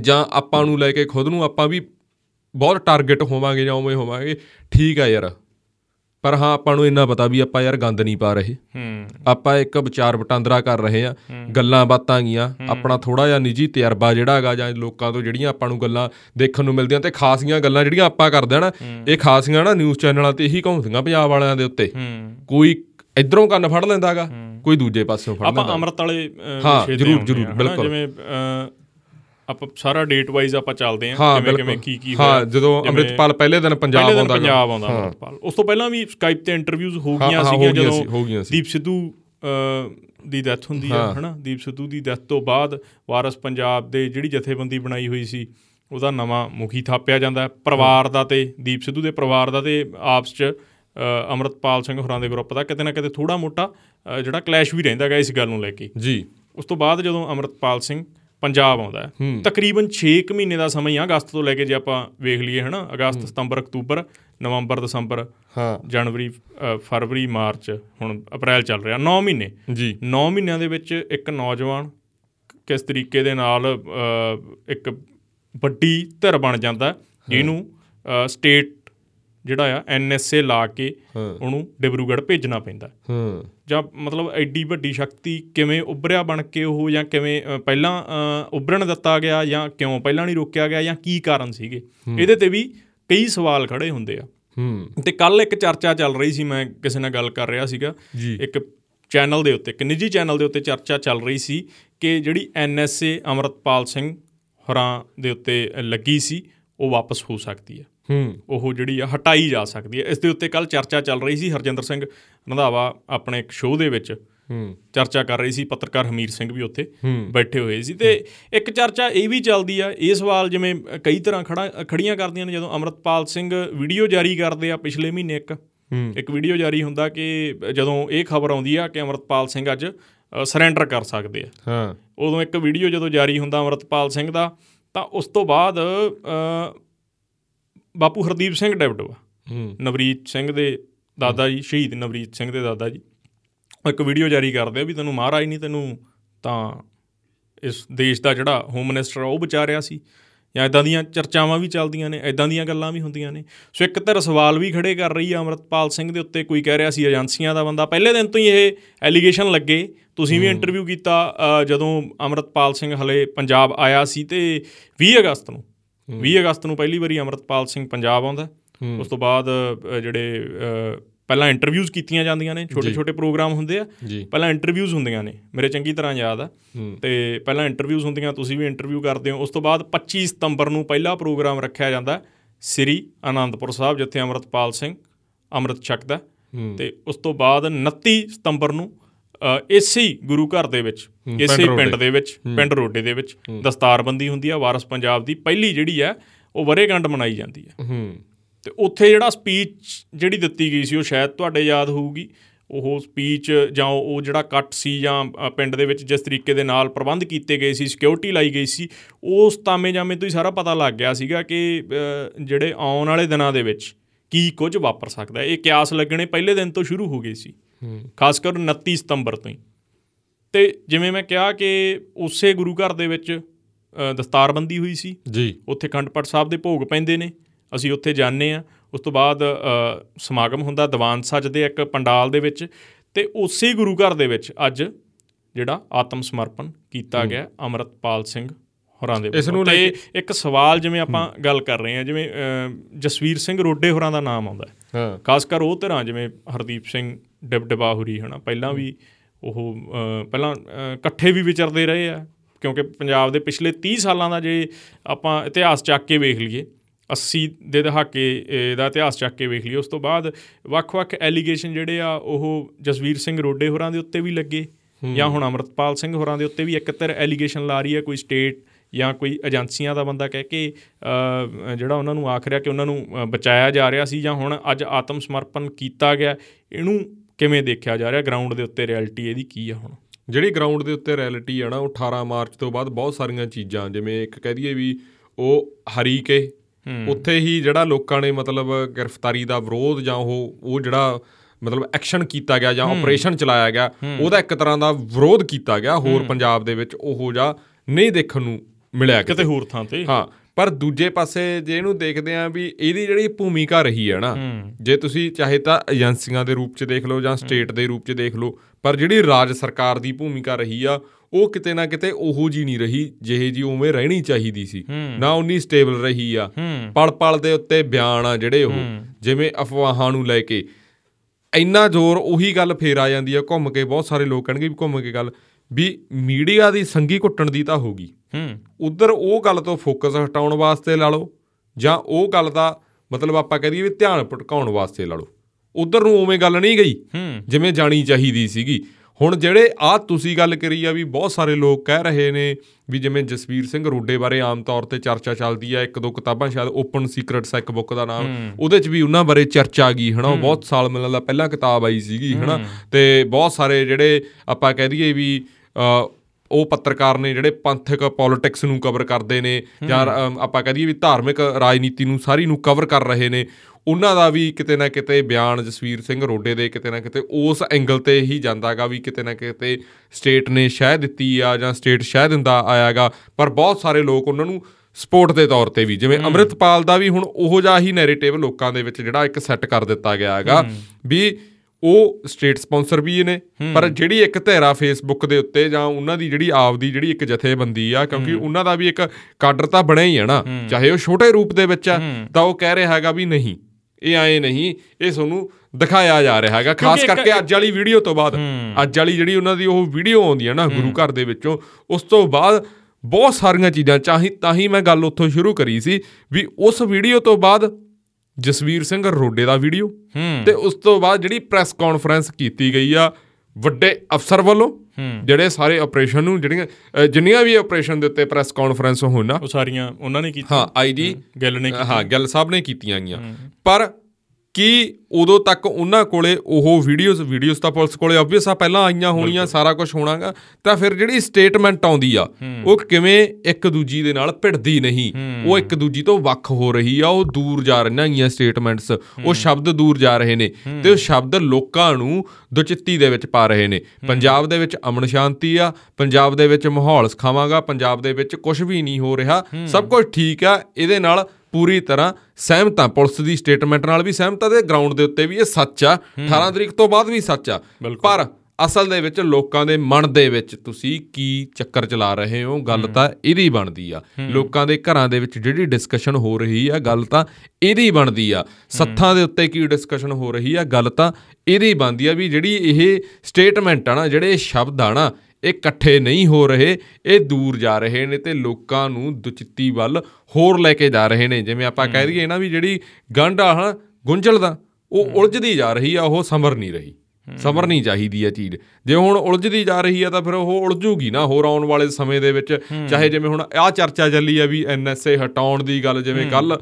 ਜਾਂ ਆਪਾਂ ਨੂੰ ਲੈ ਕੇ ਖੁਦ ਨੂੰ ਆਪਾਂ ਵੀ ਬਹੁਤ ਟਾਰਗੇਟ ਹੋਵਾਂਗੇ ਜਾਂ ਉਵੇਂ ਹੋਵਾਂਗੇ ਠੀਕ ਆ ਯਾਰ। ਪਰ ਹਾਂ ਆਪਾਂ ਨੂੰ ਇੰਨਾ ਪਤਾ ਵੀ ਆਪਾਂ ਯਾਰ ਗੰਦ ਨਹੀਂ ਪਾ ਰਹੇ। ਹੂੰ। ਆਪਾਂ ਇੱਕ ਵਿਚਾਰ ਵਟਾਂਦਰਾ ਕਰ ਰਹੇ ਆ ਗੱਲਾਂ ਬਾਤਾਂ ਗੀਆਂ। ਆਪਣਾ ਥੋੜਾ ਜਿਹਾ ਨਿੱਜੀ ਤਜਰਬਾ ਜਿਹੜਾ ਹੈਗਾ ਜਾਂ ਲੋਕਾਂ ਤੋਂ ਜਿਹੜੀਆਂ ਆਪਾਂ ਨੂੰ ਗੱਲਾਂ ਦੇਖਣ ਨੂੰ ਮਿਲਦੀਆਂ ਤੇ ਖਾਸੀਆਂ ਗੱਲਾਂ ਜਿਹੜੀਆਂ ਆਪਾਂ ਕਰਦੇ ਆ ਨਾ ਇਹ ਖਾਸੀਆਂ ਨਾ ਨਿਊਜ਼ ਚੈਨਲਾਂ ਤੇ ਇਹੀ ਘੁੰਮਦੀਆਂ ਪੰਜਾਬ ਵਾਲਿਆਂ ਦੇ ਉੱਤੇ। ਹੂੰ। ਕੋਈ ਇਧਰੋਂ ਕੰਨ ਫੜ ਲੈਂਦਾਗਾ ਕੋਈ ਦੂਜੇ ਪਾਸਿਓਂ ਫੜ ਆਪਾਂ ਲੈਂਦਾ ਅੰਮ੍ਰਿਤ ਵਾਲੇ ਹਾਂ, ਜ਼ਰੂਰ, ਜ਼ਰੂਰ, ਬਿਲਕੁਲ। ਜਿਵੇਂ ਆਪਾਂ ਸਾਰਾ ਡੇਟ ਵਾਈਜ਼ ਆਪਾਂ ਚੱਲਦੇ ਹਾਂ ਹਾਂ ਕਿਵੇਂ ਕਿਵੇਂ ਕੀ ਕੀ ਹਾਂ ਹੋਇਆ ਜਦੋਂ ਜਿਵੇਂ ਅੰਮ੍ਰਿਤਪਾਲ ਪਹਿਲੇ ਦਿਨ ਪੰਜਾਬ ਪਹਿਲੇ ਦਿਨ ਆਉਂਦਾ। ਪੰਜਾਬ ਆਉਂਦਾ ਹਾਂ। ਅੰਮ੍ਰਿਤਪਾਲ ਉਸ ਤੋਂ ਪਹਿਲਾਂ ਵੀ ਸਕਾਈਪ ਤੇ ਇੰਟਰਵਿਊਜ਼ ਹੋ ਹਾਂ, ਗਈਆਂ ਹਾਂ, ਹੋ ਸੀਗੀਆਂ ਜਦੋਂ ਹੋ। ਦੀਪ ਸਿੱਧੂ ਦੀ ਡੈਥ ਹੁੰਦੀ ਹੈ ਹਾਂ। ਹਨਾ ਦੀਪ ਸਿੱਧੂ ਦੀ ਡੈਥ ਤੋਂ ਬਾਅਦ ਵਾਰਸ ਪੰਜਾਬ ਦੇ ਜਿਹੜੀ ਜਥੇਬੰਦੀ ਬਣਾਈ ਹੋਈ ਸੀ ਉਹਦਾ ਨਵਾਂ ਮੁਖੀ ਥਾਪਿਆ ਜਾਂਦਾ ਹੈ। ਪਰਿਵਾਰ ਦਾ ਤੇ ਦੀਪ ਸਿੱਧੂ ਦੇ ਪਰਿਵਾਰ ਦਾ ਤੇ ਆਪਸ ਚ ਅੰਮ੍ਰਿਤਪਾਲ ਸਿੰਘ ਹੋਰਾਂ ਦੇ ਗਰੁੱਪ ਦਾ ਕਿਤੇ ਨਾ ਕਿਤੇ ਥੋੜਾ ਮੋਟਾ ਜਿਹੜਾ ਕਲੈਸ਼ ਵੀ ਰਹਿੰਦਾ ਗਾ ਇਸ ਗੱਲ ਨੂੰ ਲੈ ਕੇ ਜੀ ਉਸ ਤੋਂ ਬਾਅਦ ਜਦੋਂ ਅੰਮ੍ਰਿਤਪਾਲ ਸਿੰਘ ਪੰਜਾਬ ਆਉਂਦਾ ਹੈ। ਤਕਰੀਬਨ 6 ਕੁ ਮਹੀਨੇ ਦਾ ਸਮਾਂ ਹੀ ਆ ਅਗਸਤ ਤੋਂ ਲੈ ਕੇ ਜੇ ਆਪਾਂ ਵੇਖ ਲਈਏ ਹਨਾ? ਅਗਸਤ ਸਤੰਬਰ ਅਕਤੂਬਰ ਨਵੰਬਰ ਦਸੰਬਰ ਹਾਂ। ਜਨਵਰੀ ਫਰਵਰੀ ਮਾਰਚ ਹੁਣ ਅਪ੍ਰੈਲ ਚੱਲ ਰਿਹਾ। 9 ਮਹੀਨੇ। ਜੀ। 9 ਮਹੀਨਿਆਂ ਦੇ ਵਿੱਚ ਇੱਕ ਨੌਜਵਾਨ ਕਿਸ ਤਰੀਕੇ ਦੇ ਨਾਲ ਇੱਕ ਵੱਡੀ ਧਿਰ ਬਣ ਜਾਂਦਾ ਜਿਹਨੂੰ ਸਟੇਟ ਜਿਹੜਾ ਆ ਐਨਐਸਏ ਲਾ ਕੇ। ਉਹਨੂੰ ਡਿਬਰੂਗੜ੍ਹ ਭੇਜਣਾ ਪੈਂਦਾ। ਹਾਂ। ਜਾਂ ਮਤਲਬ ਐਡੀ ਵੱਡੀ ਸ਼ਕਤੀ ਕਿਵੇਂ ਉੱਭਰਿਆ ਬਣ ਕੇ ਉਹ ਜਾਂ ਕਿਵੇਂ ਪਹਿਲਾਂ ਅ, ਉੱਭਰਨ ਦਿੱਤਾ ਗਿਆ ਜਾਂ ਕਿਉਂ ਪਹਿਲਾਂ ਨਹੀਂ ਰੋਕਿਆ ਗਿਆ ਜਾਂ ਕੀ ਕਾਰਨ ਸੀਗੇ? ਇਹਦੇ ਤੇ ਵੀ ਕਈ ਸਵਾਲ ਖੜੇ ਹੁੰਦੇ ਆ। ਹੂੰ। ਤੇ ਕੱਲ ਇੱਕ ਚਰਚਾ ਚੱਲ ਰਹੀ ਸੀ ਮੈਂ ਕਿਸੇ ਨਾਲ ਗੱਲ ਕਰ ਰਿਹਾ ਸੀਗਾ। ਇੱਕ ਚੈਨਲ ਦੇ ਉੱਤੇ ਇੱਕ ਨਿੱਜੀ ਚੈਨਲ ਦੇ ਉੱਤੇ ਚਰਚਾ ਚੱਲ ਰਹੀ ਸੀ ਕਿ ਜਿਹੜੀ ਐਨਐਸਏ ਅਮਰਤਪਾਲ ਸਿੰਘ ਹੋਰਾਂ ਦੇ ਉੱਤੇ ਲੱਗੀ ਸੀ ਉਹ ਵਾਪਸ ਹੋ ਸਕਦੀ ਹੈ ਹੂੰ। ਉਹ ਜਿਹੜੀ ਆ ਹਟਾਈ ਜਾ ਸਕਦੀ ਹੈ। ਇਸ ਦੇ ਉੱਤੇ ਕੱਲ ਚਰਚਾ ਚੱਲ ਰਹੀ ਸੀ ਹਰਜਿੰਦਰ ਸਿੰਘ ਰੰਧਾਵਾ ਆਪਣੇ ਇੱਕ ਸ਼ੋਅ ਦੇ ਵਿੱਚ ਹੂੰ। ਚਰਚਾ ਕਰ ਰਹੀ ਸੀ ਪੱਤਰਕਾਰ ਹਮੀਰ ਸਿੰਘ ਵੀ ਉੱਥੇ। ਬੈਠੇ ਹੋਏ ਸੀ। ਤੇ ਇੱਕ ਚਰਚਾ ਇਹ ਵੀ ਚੱਲਦੀ ਆ ਇਹ ਸਵਾਲ ਜਿਵੇਂ ਕਈ ਤਰ੍ਹਾਂ ਖੜਾ ਖੜੀਆਂ ਕਰਦੀਆਂ ਨੇ ਜਦੋਂ ਅਮਰਤਪਾਲ ਸਿੰਘ ਵੀਡੀਓ ਜਾਰੀ ਕਰਦੇ ਆ ਪਿਛਲੇ ਮਹੀਨੇ ਇੱਕ। ਇੱਕ ਵੀਡੀਓ ਜਾਰੀ ਹੁੰਦਾ ਕਿ ਜਦੋਂ ਇਹ ਖਬਰ ਆਉਂਦੀ ਆ ਕਿ ਅਮਰਤਪਾਲ ਸਿੰਘ ਅੱਜ ਸਰੈਂਡਰ ਕਰ ਸਕਦੇ ਆ। ਹਾਂ। ਉਦੋਂ ਇੱਕ ਵੀਡੀਓ ਜਦੋਂ ਜਾਰੀ ਹੁੰਦਾ ਅਮਰਤਪਾਲ ਸਿੰਘ ਦਾ ਤਾਂ ਉਸ ਤੋਂ ਬਾਅਦ ਬਾਪੂ ਹਰਦੀਪ ਸਿੰਘ ਡੈਵਡਵਾ ਹੂੰ। ਨਵਰੀਤ ਸਿੰਘ ਦੇ ਦਾਦਾ ਜੀ ਸ਼ਹੀਦ ਨਵਰੀਤ ਸਿੰਘ ਦੇ ਦਾਦਾ ਜੀ। ਇੱਕ ਵੀਡੀਓ ਜਾਰੀ ਕਰਦੇ ਆ ਵੀ ਤੈਨੂੰ ਮਹਾਰਾਜ ਨਹੀਂ ਤੈਨੂੰ ਤਾਂ ਇਸ ਦੇਸ਼ ਦਾ ਜਿਹੜਾ ਹੋਮ ਮਿਨਿਸਟਰ ਉਹ ਵਿਚਾਰਿਆ ਸੀ। ਜਾਂ ਇਦਾਂ ਦੀਆਂ ਚਰਚਾਵਾਂ ਵੀ ਚੱਲਦੀਆਂ ਨੇ ਇਦਾਂ ਦੀਆਂ ਗੱਲਾਂ ਵੀ ਹੁੰਦੀਆਂ ਨੇ। ਸੋ ਇੱਕ ਧਿਰ ਸਵਾਲ ਵੀ ਖੜੇ ਕਰ ਰਹੀ ਆ ਅਮਰਤਪਾਲ ਸਿੰਘ ਦੇ ਉੱਤੇ ਕੋਈ ਕਹਿ ਰਿਹਾ ਸੀ ਏਜੰਸੀਆਂ ਦਾ ਬੰਦਾ। ਪਹਿਲੇ ਦਿਨ ਤੋਂ ਹੀ ਇਹ ਐਲੀਗੇਸ਼ਨ ਲੱਗੇ। ਤੁਸੀਂ ਵੀ ਇੰਟਰਵਿਊ ਕੀਤਾ ਜਦੋਂ ਅਮਰਤਪਾਲ ਸਿੰਘ ਹਲੇ ਪੰਜਾਬ ਆਇਆ ਸੀ ਤੇ 20 ਅਗਸਤ ਨੂੰ। 20 ਅਗਸਤ ਨੂੰ ਪਹਿਲੀ ਵਾਰੀ ਅਮਰਤਪਾਲ ਸਿੰਘ ਪੰਜਾਬ ਆਉਂਦਾ ਉਸ ਤੋਂ ਬਾਅਦ ਜਿਹੜੇ ਪਹਿਲਾਂ ਇੰਟਰਵਿਊਜ਼ ਕੀਤੀਆਂ ਜਾਂਦੀਆਂ ਨੇ ਛੋਟੇ ਛੋਟੇ ਪ੍ਰੋਗਰਾਮ ਹੁੰਦੇ ਆ। ਪਹਿਲਾਂ ਇੰਟਰਵਿਊਜ਼ ਹੁੰਦੀਆਂ ਨੇ ਮੇਰੇ ਚੰਗੀ ਤਰ੍ਹਾਂ ਯਾਦ ਆ। ਤੇ ਪਹਿਲਾਂ ਇੰਟਰਵਿਊਜ਼ ਹੁੰਦੀਆਂ ਤੁਸੀਂ ਵੀ ਇੰਟਰਵਿਊ ਕਰਦੇ ਹੋ। ਉਸ ਤੋਂ ਬਾਅਦ 25 ਸਤੰਬਰ ਨੂੰ ਪਹਿਲਾ ਪ੍ਰੋਗਰਾਮ ਰੱਖਿਆ ਜਾਂਦਾ ਸ੍ਰੀ ਆਨੰਦਪੁਰ ਸਾਹਿਬ ਜਿੱਥੇ ਅਮਰਤਪਾਲ ਸਿੰਘ ਅੰਮ੍ਰਿਤ ਛਕਦਾ ਤੇ ਉਸ ਤੋਂ ਬਾਅਦ 29 ਸਤੰਬਰ ਨੂੰ ਇਸੇ ਗੁਰੂ ਘਰ ਦੇ ਵਿੱਚ ਇਸੇ ਪਿੰਡ। ਦੇ ਵਿੱਚ ਪਿੰਡ ਰੋਡੇ ਦੇ ਵਿੱਚ ਦਸਤਾਰਬੰਦੀ ਹੁੰਦੀ ਆ ਵਾਰਸ ਪੰਜਾਬ ਦੀ ਪਹਿਲੀ ਜਿਹੜੀ ਹੈ ਉਹ ਵਰੇਗੰਢ ਮਨਾਈ ਜਾਂਦੀ ਹੂੰ। ਤੇ ਉੱਥੇ ਜਿਹੜਾ ਸਪੀਚ ਜਿਹੜੀ ਦਿੱਤੀ ਗਈ ਸੀ ਉਹ ਸ਼ਾਇਦ ਤੁਹਾਡੇ ਯਾਦ ਹੋਊਗੀ ਉਹ ਸਪੀਚ ਜਾਂ ਉਹ ਜਿਹੜਾ ਕੱਟ ਸੀ ਜਾਂ ਪਿੰਡ ਦੇ ਵਿੱਚ ਜਿਸ ਤਰੀਕੇ ਦੇ ਨਾਲ ਪ੍ਰਬੰਧ ਕੀਤੇ ਗਏ ਸੀ ਸਿਕਿਉਰਿਟੀ ਲਾਈ ਗਈ ਸੀ ਉਸ ਤਾਮੇ ਜਾਮੇ ਤੋਂ ਹੀ ਸਾਰਾ ਪਤਾ ਲੱਗ ਗਿਆ ਸੀਗਾ ਕਿ ਜਿਹੜੇ ਆਉਣ ਵਾਲੇ ਦਿਨਾਂ ਦੇ ਵਿੱਚ ਕੀ ਕੁਝ ਵਾਪਰ ਸਕਦਾ। ਇਹ ਕਿਆਸ ਲੱਗਣੇ ਪਹਿਲੇ ਦਿਨ ਤੋਂ ਸ਼ੁਰੂ ਹੋ ਗਏ ਸੀ। ਖਾਸ ਕਰ 29 ਸਤੰਬਰ ਤੋਂ ਹੀ। ਤੇ ਜਿਵੇਂ ਮੈਂ ਕਿਹਾ ਕਿ ਉਸੇ ਗੁਰੂ ਘਰ ਦੇ ਵਿੱਚ ਦਸਤਾਰਬੰਦੀ ਹੋਈ ਸੀ। ਜੀ। ਉੱਥੇ ਖੰਡ ਪਾਠ ਸਾਹਿਬ ਦੇ ਭੋਗ ਪੈਂਦੇ ਨੇ। ਅਸੀਂ ਉੱਥੇ ਜਾਂਦੇ ਆ ਉਸ ਤੋਂ ਬਾਅਦ ਸਮਾਗਮ ਹੁੰਦਾ ਦੀਵਾਨ ਸੱਜਦੇ ਇੱਕ ਪੰਡਾਲ ਦੇ ਵਿੱਚ। ਤੇ ਉਸੇ ਗੁਰੂ ਘਰ ਦੇ ਵਿੱਚ ਅੱਜ ਜਿਹੜਾ ਆਤਮ ਸਮਰਪਣ ਕੀਤਾ ਗਿਆ ਅਮਰਤਪਾਲ ਸਿੰਘ ਹੋਰਾਂ ਦੇ ਇਸ ਨੂੰ ਤੇ ਇੱਕ ਸਵਾਲ ਜਿਵੇਂ ਆਪਾਂ ਗੱਲ ਕਰ ਰਹੇ ਹਾਂ ਜਿਵੇਂ ਜਸਵੀਰ ਸਿੰਘ ਰੋਡੇ ਹੋਰਾਂ ਦਾ ਨਾਮ ਆਉਂਦਾ ਹੈ। ਹਾਂ। ਖਾਸ ਕਰ ਉਹ ਤਰ੍ਹਾਂ ਜਿਵੇਂ ਹਰਦੀਪ ਸਿੰਘ ਡਿਬਡਿਬਾ ਹੁਰੀ ਹਨਾ। ਪਹਿਲਾਂ ਵੀ ਉਹ ਪਹਿਲਾਂ ਇਕੱਠੇ ਵੀ ਵਿਚਰਦੇ ਰਹੇ ਆ ਕਿਉਂਕਿ ਪੰਜਾਬ ਦੇ ਪਿਛਲੇ 30 ਸਾਲਾਂ ਦਾ ਜੇ ਆਪਾਂ ਇਤਿਹਾਸ ਚੱਕ ਕੇ ਵੇਖ ਲਈਏ 80 ਦੇ ਦਹਾਕੇ ਦਾ ਇਤਿਹਾਸ ਚੱਕ ਕੇ ਵੇਖ ਲਈਏ ਉਸ ਤੋਂ ਬਾਅਦ ਵੱਖ-ਵੱਖ ਐਲੀਗੇਸ਼ਨ ਜਿਹੜੇ ਆ ਉਹ ਜਸਵੀਰ ਸਿੰਘ ਰੋਡੇ ਹੋਰਾਂ ਦੇ ਉੱਤੇ ਵੀ ਲੱਗੇ ਜਾਂ ਹੁਣ ਅਮਰਤਪਾਲ ਸਿੰਘ ਹੋਰਾਂ ਦੇ ਉੱਤੇ ਵੀ ਇੱਕ ਤਰ ਐਲੀਗੇਸ਼ਨ ਲਾ ਰਹੀ ਹੈ ਕੋਈ ਸਟੇਟ ਜਾਂ ਕੋਈ ਏਜੰਸੀਆਂ ਦਾ ਬੰਦਾ ਕਹਿ ਕੇ ਜਿਹੜਾ ਉਹਨਾਂ ਨੂੰ ਆਖ ਰਿਹਾ ਕਿ ਉਹਨਾਂ ਨੂੰ ਬਚਾਇਆ ਜਾ ਰਿਹਾ ਸੀ ਜਾਂ ਹੁਣ ਅੱਜ ਆਤਮ ਸਮਰਪਣ ਕੀਤਾ ਗਿਆ ਇਹਨੂੰ ਕਿਵੇਂ ਦੇਖਿਆ ਜਾ ਰਿਹਾ ਗਰਾਊਂਡ ਦੇ ਉੱਤੇ ਰਿਐਲਿਟੀ ਇਹਦੀ ਕੀ ਆ ਹੁਣ? ਜਿਹੜੀ ਗਰਾਊਂਡ ਦੇ ਉੱਤੇ ਰੈਲਿਟੀ ਆ ਨਾ ਉਹ 18 ਮਾਰਚ ਤੋਂ ਬਾਅਦ ਬਹੁਤ ਸਾਰੀਆਂ ਚੀਜ਼ਾਂ ਜਿਵੇਂ ਇੱਕ ਕਹਿ ਦਈਏ ਵੀ ਉਹ ਹਰੀਕੇ ਉੱਥੇ ਹੀ ਜਿਹੜਾ ਲੋਕਾਂ ਨੇ ਮਤਲਬ ਗ੍ਰਿਫਤਾਰੀ ਦਾ ਵਿਰੋਧ ਜਾਂ ਉਹ ਉਹ ਜਿਹੜਾ ਮਤਲਬ ਐਕਸ਼ਨ ਕੀਤਾ ਗਿਆ ਜਾਂ ਆਪਰੇਸ਼ਨ ਚਲਾਇਆ ਗਿਆ ਉਹਦਾ ਇੱਕ ਤਰ੍ਹਾਂ ਦਾ ਵਿਰੋਧ ਕੀਤਾ ਗਿਆ ਹੋਰ ਪੰਜਾਬ ਦੇ ਵਿੱਚ ਉਹੋ ਜਿਹਾ ਨਹੀਂ ਦੇਖਣ ਨੂੰ ਮਿਲਿਆ ਕਿਤੇ। ਹੋਰ ਥਾਂ ਤੇ। ਹਾਂ ਪਰ ਦੂਜੇ ਪਾਸੇ ਜੇ ਇਹਨੂੰ ਦੇਖਦੇ ਆ ਵੀ ਇਹਦੀ ਜਿਹੜੀ ਭੂਮਿਕਾ ਰਹੀ ਹੈ ਨਾ ਜੇ ਤੁਸੀਂ ਚਾਹੇ ਤਾਂ ਏਜੰਸੀਆਂ ਦੇ ਰੂਪ 'ਚ ਦੇਖ ਲਓ ਜਾਂ ਸਟੇਟ ਦੇ ਰੂਪ 'ਚ ਦੇਖ ਲਓ ਪਰ ਜਿਹੜੀ ਰਾਜ ਸਰਕਾਰ ਦੀ ਭੂਮਿਕਾ ਰਹੀ ਆ ਉਹ ਕਿਤੇ ਨਾ ਕਿਤੇ ਉਹੋ ਜੀ ਨਹੀਂ ਰਹੀ ਜਿਹੇ ਜੀ ਉਵੇਂ ਰਹਿਣੀ ਚਾਹੀਦੀ ਸੀ। ਨਾ ਉਨੀ ਸਟੇਬਲ ਰਹੀ ਆ। ਪਲ ਪਲ ਦੇ ਉੱਤੇ ਬਿਆਨ ਆ ਜਿਹੜੇ ਉਹ ਜਿਵੇਂ ਅਫਵਾਹਾਂ ਨੂੰ ਲੈ ਕੇ। ਇੰਨਾ ਜ਼ੋਰ ਉਹੀ ਗੱਲ ਫੇਰ ਆ ਜਾਂਦੀ ਆ ਘੁੰਮ ਕੇ ਬਹੁਤ ਸਾਰੇ ਲੋਕ ਕਹਿਣਗੇ ਵੀ ਘੁੰਮ ਕੇ ਗੱਲ। ਵੀ ਮੀਡੀਆ ਦੀ ਸੰਗੀ ਘੁੱਟਣ ਦੀ ਤਾਂ ਹੋਗੀ ਹੂੰ। ਉਧਰ ਉਹ ਗੱਲ ਤੋਂ ਫੋਕਸ ਹਟਾਉਣ ਵਾਸਤੇ ਲਾ ਲਓ ਜਾਂ ਉਹ ਗੱਲ ਦਾ ਮਤਲਬ ਆਪਾਂ ਕਹਿ ਦਈਏ ਵੀ ਧਿਆਨ ਭਟਕਾਉਣ ਵਾਸਤੇ ਲਾ ਲਓ। ਉਧਰ ਨੂੰ ਉਵੇਂ ਗੱਲ ਨਹੀਂ ਗਈ। ਹੂੰ। ਜਿਵੇਂ ਜਾਣੀ ਚਾਹੀਦੀ ਸੀਗੀ। ਹੁਣ ਜਿਹੜੇ ਆ ਤੁਸੀਂ ਗੱਲ ਕਰੀ ਆ ਵੀ ਬਹੁਤ ਸਾਰੇ ਲੋਕ ਕਹਿ ਰਹੇ ਨੇ ਵੀ ਜਿਵੇਂ ਜਸਵੀਰ ਸਿੰਘ ਰੋਡੇ ਬਾਰੇ ਆਮ ਤੌਰ ਤੇ ਚਰਚਾ ਚੱਲਦੀ ਆ ਇੱਕ ਦੋ ਕਿਤਾਬਾਂ ਸ਼ਾਇਦ ਓਪਨ ਸੀਕ੍ਰੇਟਸ ਇੱਕ ਬੁੱਕ ਦਾ ਨਾਮ। ਉਹਦੇ ਚ ਵੀ ਉਹਨਾਂ ਬਾਰੇ ਚਰਚਾ ਆ ਗਈ ਹਨਾ? ਉਹ ਬਹੁਤ ਸਾਲ ਮਿਲਣ ਦਾ ਪਹਿਲਾਂ ਕਿਤਾਬ ਆਈ ਸੀਗੀ ਹਨਾ? ਤੇ ਬਹੁਤ ਸਾਰੇ ਜਿਹੜੇ ਆਪਾਂ ਕਹਿ ਦਈਏ ਵੀ ਉਹ ਪੱਤਰਕਾਰ ਨੇ ਜਿਹੜੇ ਪੰਥਕ ਪੋਲਿਟਿਕਸ ਨੂੰ ਕਵਰ ਕਰਦੇ ਨੇ ਜਾਂ ਆਪਾਂ ਕਹਦੀਏ ਵੀ ਧਾਰਮਿਕ ਰਾਜਨੀਤੀ ਨੂੰ ਸਾਰੀ ਨੂੰ ਕਵਰ ਕਰ ਰਹੇ ਨੇ ਉਹਨਾਂ ਦਾ ਵੀ ਕਿਤੇ ਨਾ ਕਿਤੇ ਬਿਆਨ ਜਸਵੀਰ ਸਿੰਘ ਰੋਡੇ ਦੇ ਕਿਤੇ ਨਾ ਕਿਤੇ ਉਸ ਐਂਗਲ ਤੇ ਹੀ ਜਾਂਦਾਗਾ ਵੀ ਕਿਤੇ ਨਾ ਕਿਤੇ ਸਟੇਟ ਨੇ ਸ਼ਹਿ ਦਿੱਤੀ ਆ ਜਾਂ ਸਟੇਟ ਸ਼ਹਿ ਦਿੰਦਾ ਆਇਆਗਾ ਪਰ ਬਹੁਤ ਸਾਰੇ ਲੋਕ ਉਹਨਾਂ ਨੂੰ ਸਪੋਰਟ ਦੇ ਤੌਰ ਤੇ ਵੀ ਜਿਵੇਂ ਅੰਮ੍ਰਿਤਪਾਲ ਦਾ ਵੀ ਹੁਣ ਉਹੋ ਜਿਹਾ ਹੀ ਨੈਰੇਟਿਵ ਲੋਕਾਂ ਦੇ ਵਿੱਚ ਜਿਹੜਾ ਇੱਕ ਸੈੱਟ ਕਰ ਦਿੱਤਾ ਗਿਆ ਹੈਗਾ ਵੀ ਉਹ ਸਟੇਟ ਸਪਾਂਸਰ ਵੀ ਨੇ। ਪਰ ਜਿਹੜੀ ਇੱਕ ਧੈਰਾ ਫੇਸਬੁੱਕ ਦੇ ਉੱਤੇ ਜਾਂ ਉਹਨਾਂ ਦੀ ਜਿਹੜੀ ਆਪਦੀ ਜਿਹੜੀ ਇੱਕ ਜਥੇਬੰਦੀ ਆ ਕਿਉਂਕਿ ਉਹਨਾਂ ਦਾ ਵੀ ਇੱਕ ਕਾਡਰ ਤਾਂ ਬਣਿਆ ਹੀ ਹੈ ਨਾ। ਚਾਹੇ ਉਹ ਛੋਟੇ ਰੂਪ ਦੇ ਵਿੱਚ ਆ ਤਾਂ ਉਹ ਕਹਿ ਰਿਹਾ ਹੈਗਾ ਵੀ ਨਹੀਂ ਇਹ ਆਏ ਨਹੀਂ ਇਹ ਤੁਹਾਨੂੰ ਦਿਖਾਇਆ ਜਾ ਰਿਹਾ ਹੈਗਾ। ਖਾਸ ਕਰਕੇ ਅੱਜ ਵਾਲੀ ਵੀਡੀਓ ਤੋਂ ਬਾਅਦ। ਅੱਜ ਵਾਲੀ ਜਿਹੜੀ ਉਹਨਾਂ ਦੀ ਉਹ ਵੀਡੀਓ ਆਉਂਦੀ ਹੈ ਨਾ ਗੁਰੂ ਘਰ ਦੇ ਵਿੱਚੋਂ ਉਸ ਤੋਂ ਬਾਅਦ ਬਹੁਤ ਸਾਰੀਆਂ ਚੀਜ਼ਾਂ ਚਾਹੀ ਤਾਂ ਹੀ ਮੈਂ ਗੱਲ ਉੱਥੋਂ ਸ਼ੁਰੂ ਕਰੀ ਸੀ ਵੀ ਉਸ ਵੀਡੀਓ ਤੋਂ ਬਾਅਦ ਜਸਵੀਰ ਸਿੰਘ ਰੋਡੇ ਦਾ ਵੀਡੀਓ ਤੇ ਉਸ ਤੋਂ ਬਾਅਦ ਜਿਹੜੀ ਪ੍ਰੈਸ ਕਾਨਫਰੰਸ ਕੀਤੀ ਗਈ ਆ ਵੱਡੇ ਅਫਸਰ ਵੱਲੋਂ ਜਿਹੜੇ ਸਾਰੇ ਆਪਰੇਸ਼ਨ ਨੂੰ ਜਿਹੜੀਆਂ ਜਿੰਨੀਆਂ ਵੀ ਆਪਰੇਸ਼ਨ ਦੇ ਉੱਤੇ ਪ੍ਰੈਸ ਕਾਨਫਰੰਸ ਹੋਣਾ ਉਹ ਸਾਰੀਆਂ ਉਹਨਾਂ ਨੇ ਕੀਤੀ ਹਾਂ ਆਈਜੀ ਗੱਲ ਨੇ ਹਾਂ ਗੱਲ ਸਾਹਿਬ ਨੇ ਕੀਤੀਆਂ ਗਈਆਂ। ਪਰ ਕੀ ਉਦੋਂ ਤੱਕ ਉਹਨਾਂ ਕੋਲੇ ਉਹ ਵੀਡੀਓਜ਼ ਵੀਡੀਓਜ਼ ਤਾਂ ਪੁਲਿਸ ਕੋਲੇ ਆਬਵੀਅਸ ਆ ਪਹਿਲਾਂ ਆਈਆਂ ਹੋਣੀਆਂ ਸਾਰਾ ਕੁਝ ਹੋਣਾਗਾ। ਤਾਂ ਫਿਰ ਜਿਹੜੀ ਸਟੇਟਮੈਂਟ ਆਉਂਦੀ ਆ ਉਹ ਕਿਵੇਂ ਇੱਕ ਦੂਜੀ ਦੇ ਨਾਲ ਭਿੜਦੀ ਨਹੀਂ ਉਹ ਇੱਕ ਦੂਜੀ ਤੋਂ ਵੱਖ ਹੋ ਰਹੀ ਆ ਉਹ ਦੂਰ ਜਾ ਰਹੀਆਂ ਗਈਆਂ ਸਟੇਟਮੈਂਟਸ ਉਹ ਸ਼ਬਦ ਦੂਰ ਜਾ ਰਹੇ ਨੇ ਤੇ ਉਹ ਸ਼ਬਦ ਲੋਕਾਂ ਨੂੰ ਦੁਚਿੱਤੀ ਦੇ ਵਿੱਚ ਪਾ ਰਹੇ ਨੇ। ਪੰਜਾਬ ਦੇ ਵਿੱਚ ਅਮਨ ਸ਼ਾਂਤੀ ਆ ਪੰਜਾਬ ਦੇ ਵਿੱਚ ਮਾਹੌਲ ਸਿਖਾਵਾਂਗਾ ਪੰਜਾਬ ਦੇ ਵਿੱਚ ਕੁਝ ਵੀ ਨਹੀਂ ਹੋ ਰਿਹਾ ਸਭ ਕੁਝ ਠੀਕ ਆ ਇਹਦੇ ਨਾਲ ਪੂਰੀ ਤਰ੍ਹਾਂ ਸਹਿਮਤ ਆ ਪੁਲਿਸ ਦੀ ਸਟੇਟਮੈਂਟ ਨਾਲ ਵੀ ਸਹਿਮਤ ਆ ਤੇ ਗਰਾਊਂਡ ਦੇ ਉੱਤੇ ਵੀ ਇਹ ਸੱਚ ਆ। 18 ਤਰੀਕ ਤੋਂ ਬਾਅਦ ਵੀ ਸੱਚ ਆ। ਪਰ ਅਸਲ ਦੇ ਵਿੱਚ ਲੋਕਾਂ ਦੇ ਮਨ ਦੇ ਵਿੱਚ ਤੁਸੀਂ ਕੀ ਚੱਕਰ ਚਲਾ ਰਹੇ ਹੋ? ਗੱਲ ਤਾਂ ਇਹਦੀ ਬਣਦੀ ਆ। ਲੋਕਾਂ ਦੇ ਘਰਾਂ ਦੇ ਵਿੱਚ ਜਿਹੜੀ ਡਿਸਕਸ਼ਨ ਹੋ ਰਹੀ ਆ ਗੱਲ ਤਾਂ ਇਹਦੀ ਬਣਦੀ ਆ। ਸੱਥਾਂ ਦੇ ਉੱਤੇ ਕੀ ਡਿਸਕਸ਼ਨ ਹੋ ਰਹੀ ਆ ਗੱਲ ਤਾਂ ਇਹਦੀ ਬਣਦੀ ਆ ਵੀ ਜਿਹੜੀ ਇਹ ਸਟੇਟਮੈਂਟ ਆ ਨਾ ਜਿਹੜੇ ਸ਼ਬਦ ਆ ਨਾ ਇਹ ਇਕੱਠੇ ਨਹੀਂ ਹੋ ਰਹੇ ਇਹ ਦੂਰ ਜਾ ਰਹੇ ਨੇ ਤੇ ਲੋਕਾਂ ਨੂੰ ਦੁਚਿੱਤੀ ਵੱਲ ਹੋਰ ਲੈ ਕੇ ਜਾ ਰਹੇ ਨੇ। ਜਿਵੇਂ ਆਪਾਂ ਕਹਿ ਦਈਏ ਨਾ ਵੀ ਜਿਹੜੀ ਗੰਢ ਆ ਹਨਾ ਗੁੰਝਲਦਾ ਉਹ ਉਲਝਦੀ ਜਾ ਰਹੀ ਆ ਉਹ ਸਮਰ ਨਹੀਂ ਰਹੀ। ਸਮਰ ਨਹੀਂ ਚਾਹੀਦੀ ਆ ਚੀਜ਼। ਜੇ ਹੁਣ ਉਲਝਦੀ ਜਾ ਰਹੀ ਆ ਤਾਂ ਫਿਰ ਉਹ ਉਲਝੂਗੀ ਨਾ ਹੋਰ ਆਉਣ ਵਾਲੇ ਸਮੇਂ ਦੇ ਵਿੱਚ। ਚਾਹੇ ਜਿਵੇਂ ਹੁਣ ਆਹ ਚਰਚਾ ਚੱਲੀ ਆ ਵੀ ਐਨਐਸਏ ਹਟਾਉਣ ਦੀ ਗੱਲ ਜਿਵੇਂ ਕੱਲ